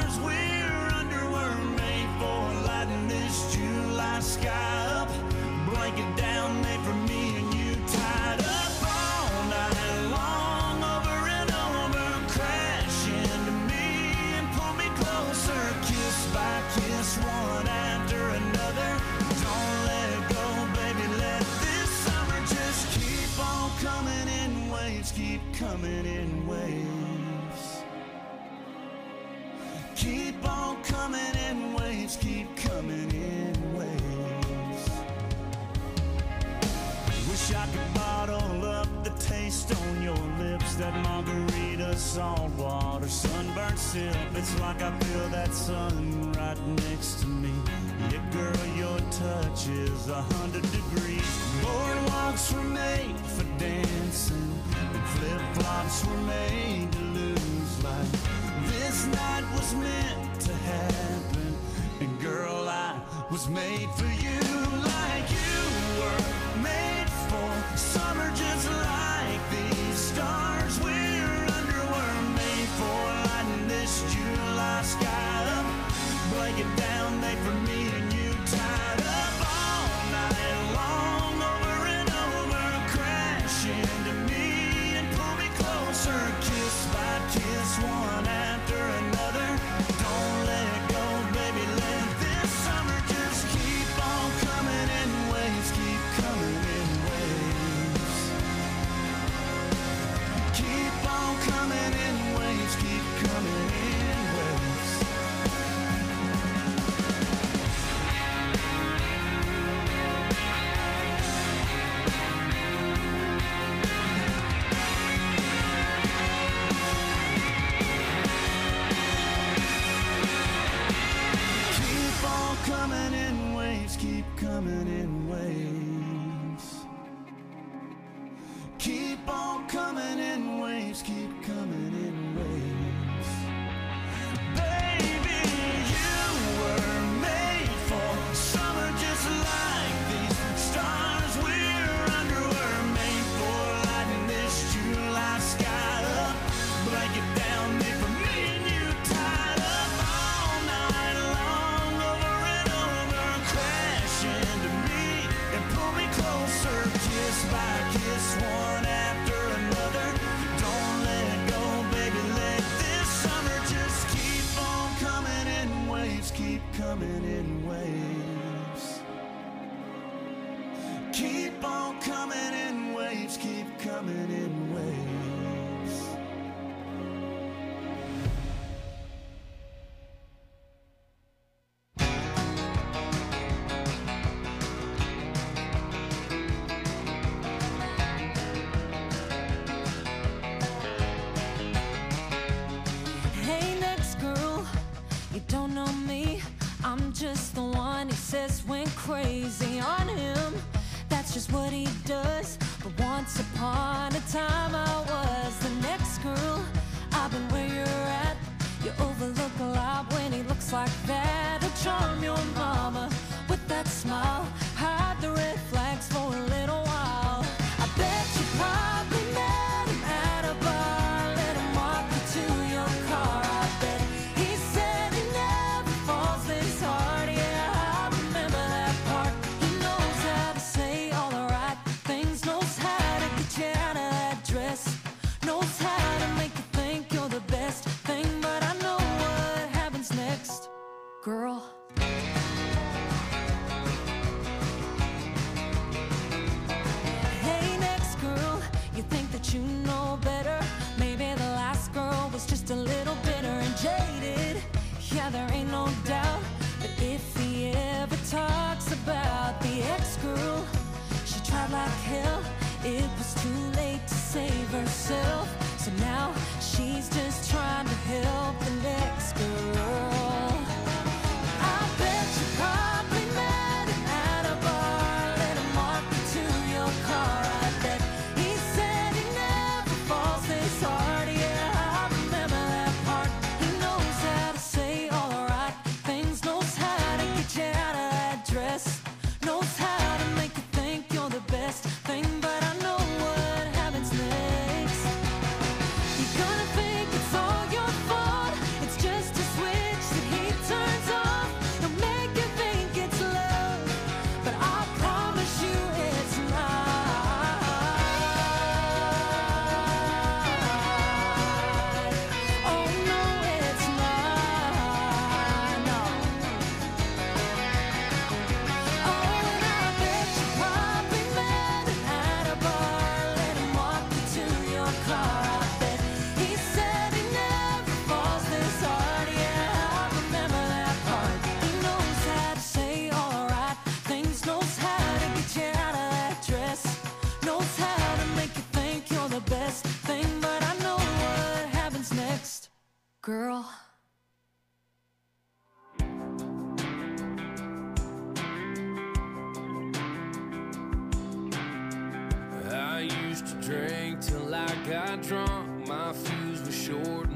drink till I got drunk. My fuse was short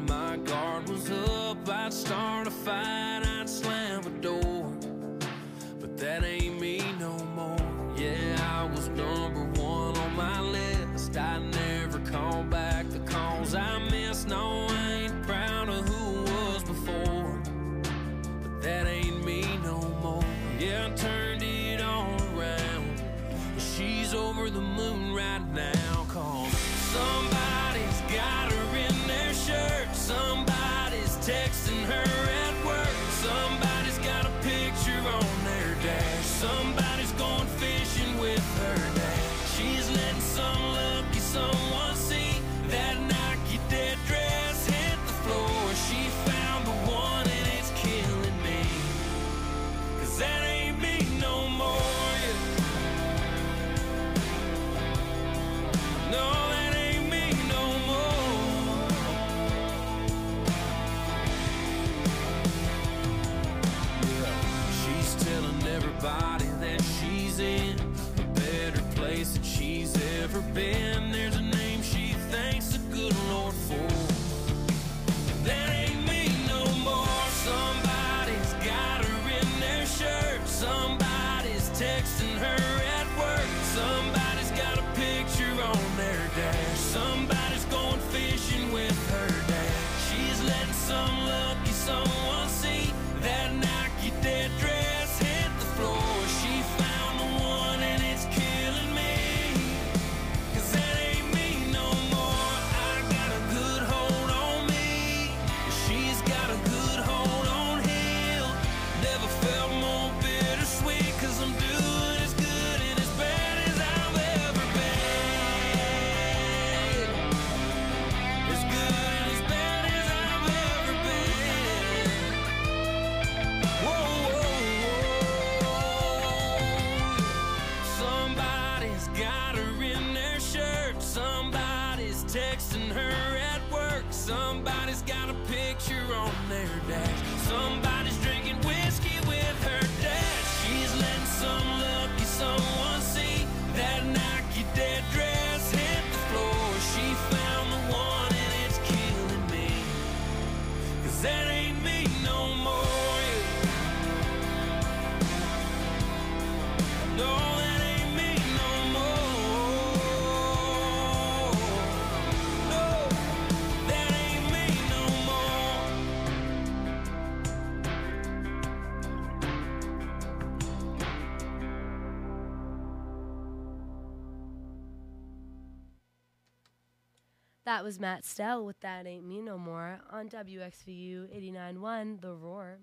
That was Matt Stell with That Ain't Me No More on WXVU 89.1 The Roar.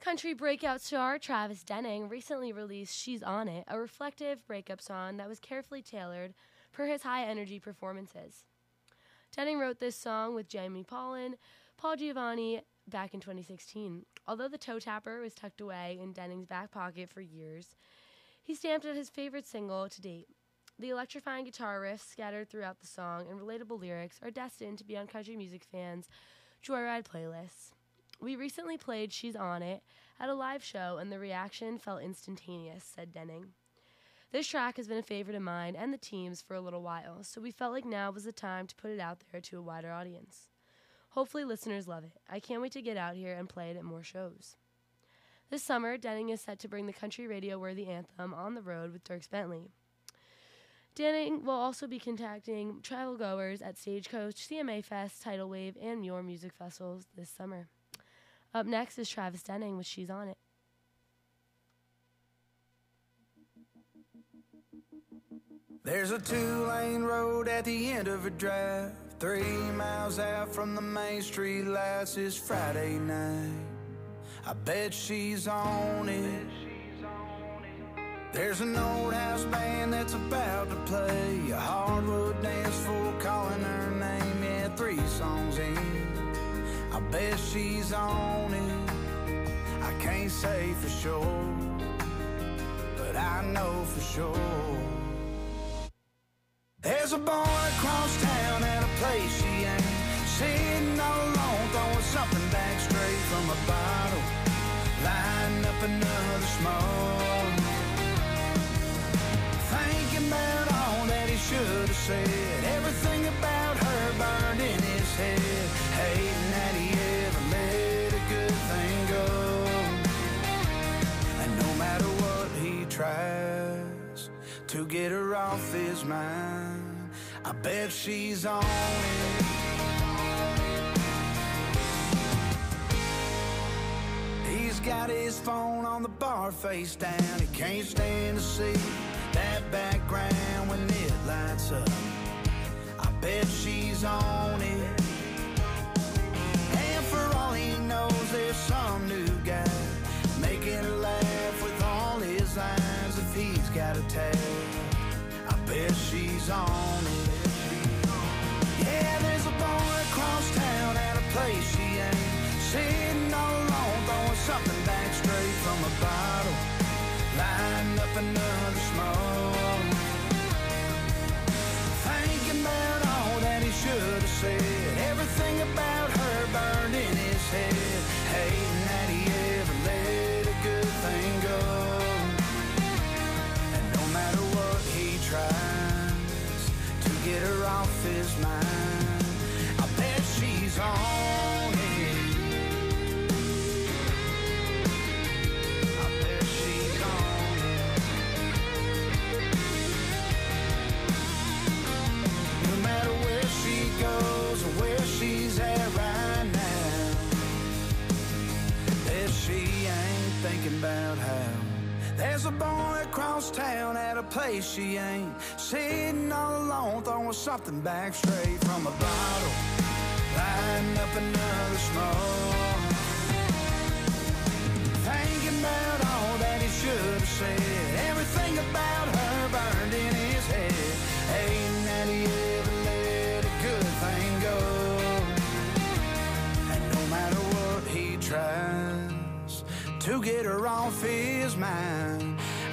Country breakout star Travis Denning recently released She's On It, a reflective breakup song that was carefully tailored for his high energy performances. Denning wrote this song with Jamie Paulin, Paul DiGiovanni back in 2016. Although the toe tapper was tucked away in Denning's back pocket for years, he stamped it his favorite single to date. The electrifying guitar riffs scattered throughout the song and relatable lyrics are destined to be on country music fans' Joyride playlists. We recently played She's On It at a live show, and the reaction felt instantaneous, said Denning. This track has been a favorite of mine and the team's for a little while, so we felt like now was the time to put it out there to a wider audience. Hopefully, listeners love it. I can't wait to get out here and play it at more shows. This summer, Denning is set to bring the country radio worthy anthem on the road with Dierks Bentley. Denning will also be contacting travel goers at Stagecoach, CMA Fest, Tidal Wave, and Muir Music Festivals this summer. Up next is Travis Denning with She's On It. There's a two lane road at the end of a drive. Three miles out from the main street lights is Friday night. I bet she's on it. There's an old house band that's about to play a hardwood dance floor calling her name. Yeah, three songs in. I bet she's on it. I can't say for sure, but I know for sure. There's a boy across town at a place she ain't sitting all alone, throwing something back straight from a bottle, lighting up another smoke. Said, everything about her burned in his head, hating that he ever let a good thing go. And no matter what he tries to get her off his mind, I bet she's on it. He's got his phone on the bar face down. He can't stand to see that background when it lights up. I bet she's on it. And for all he knows, there's some new guy making her laugh with all his lines. If he's got a tag, I bet she's on it. is mine. I bet she's on. There's a boy across town at a place she ain't Sitting all alone, throwing something back straight from a bottle Lighting up another smoke. Thinking about all that he should have said. Everything about her burned in his head. Ain't that he ever let a good thing go? And no matter what he tries To get her off his mind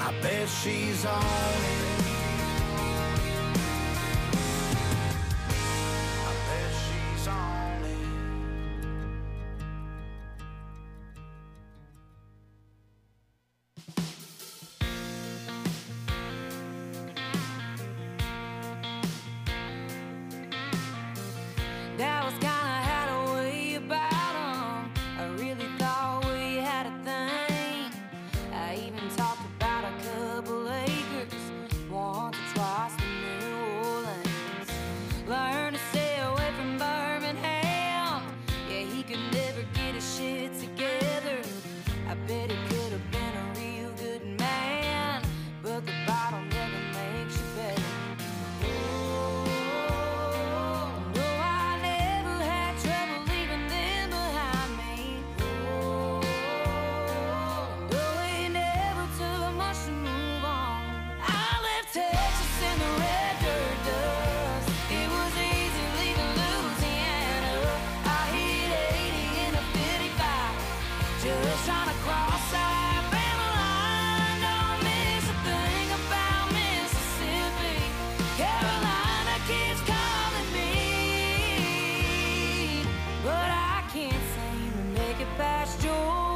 I bet she's on it. past your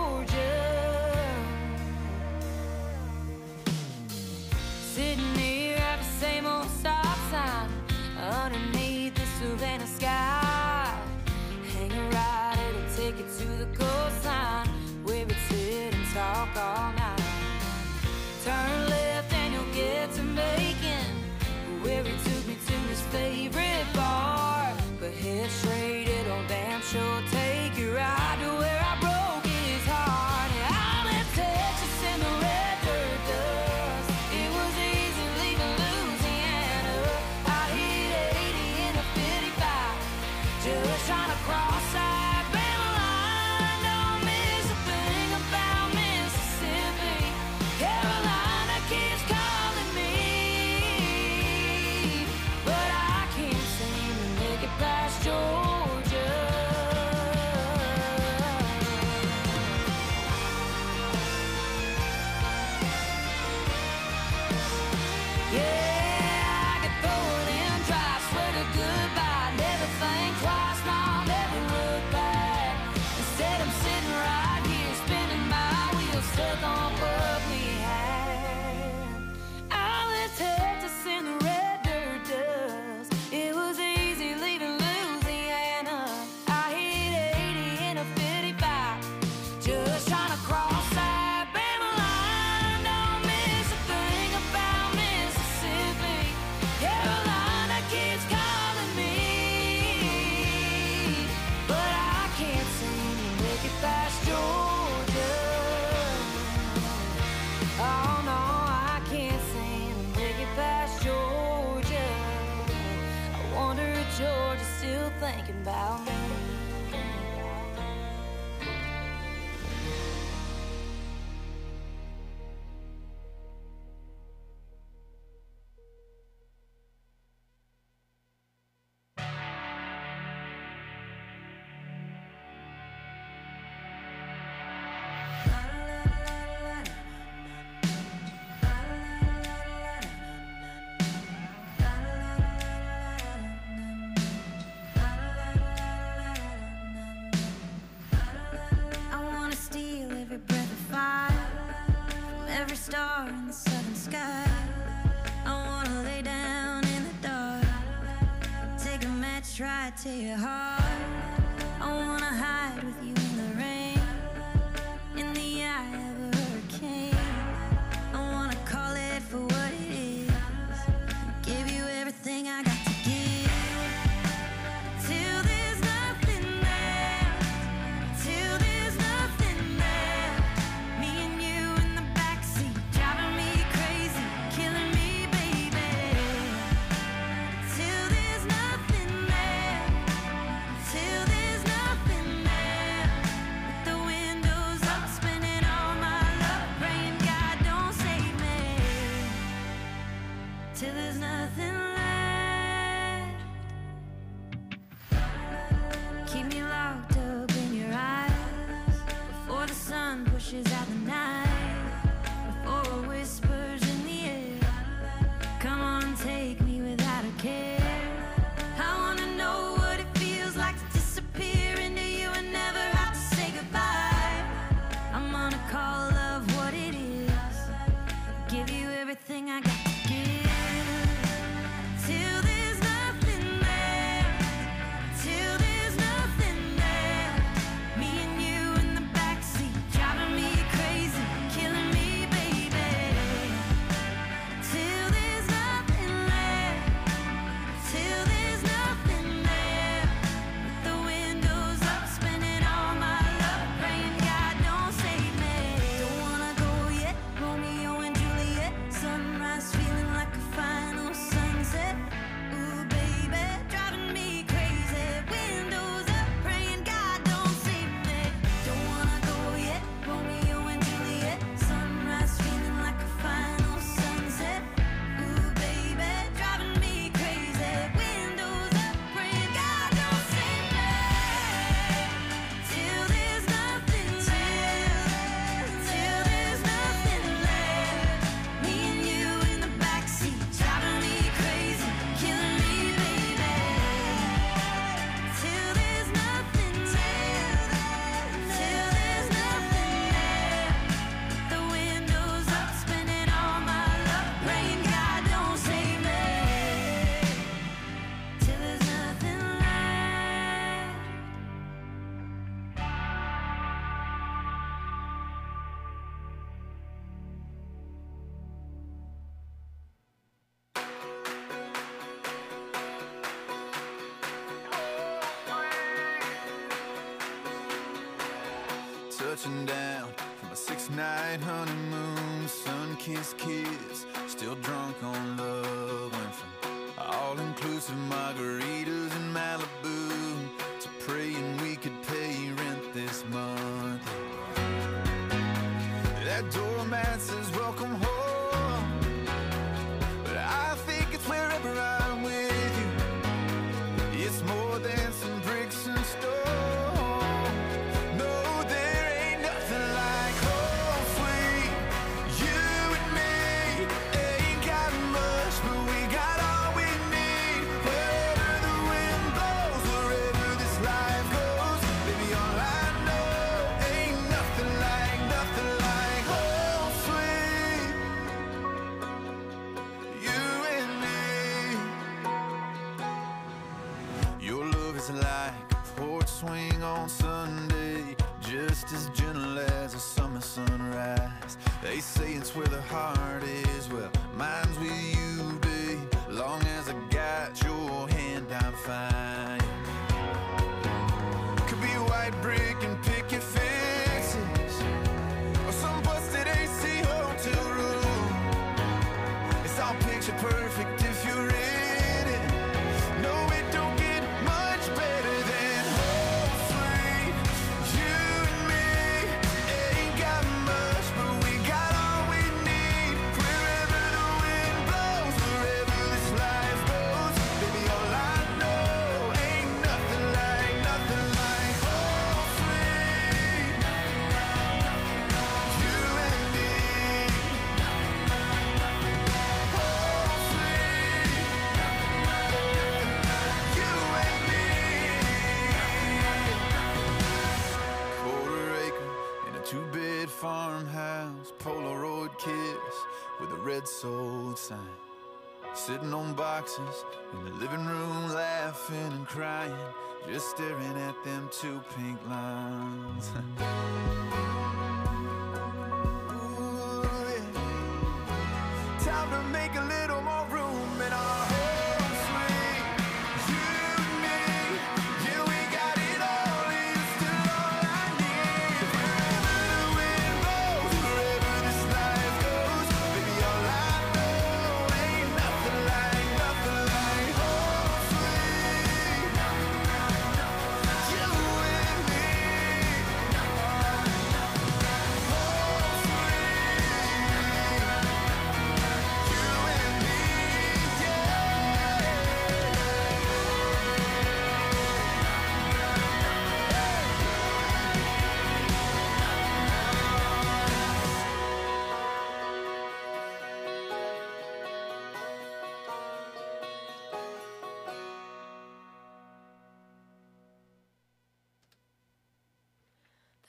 staring at them two pink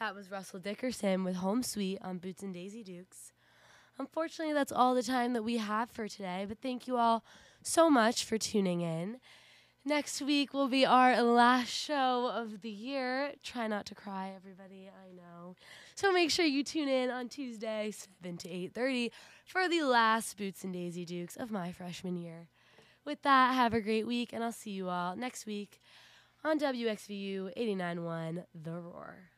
That was Russell Dickerson with Home Sweet on Boots and Daisy Dukes. Unfortunately, that's all the time that we have for today, but thank you all so much for tuning in. Next week will be our last show of the year. Try not to cry, everybody. I know. So make sure you tune in on Tuesday, 7 to 8:30 for the last Boots and Daisy Dukes of my freshman year. With that, have a great week and I'll see you all next week on WXVU 891 The Roar.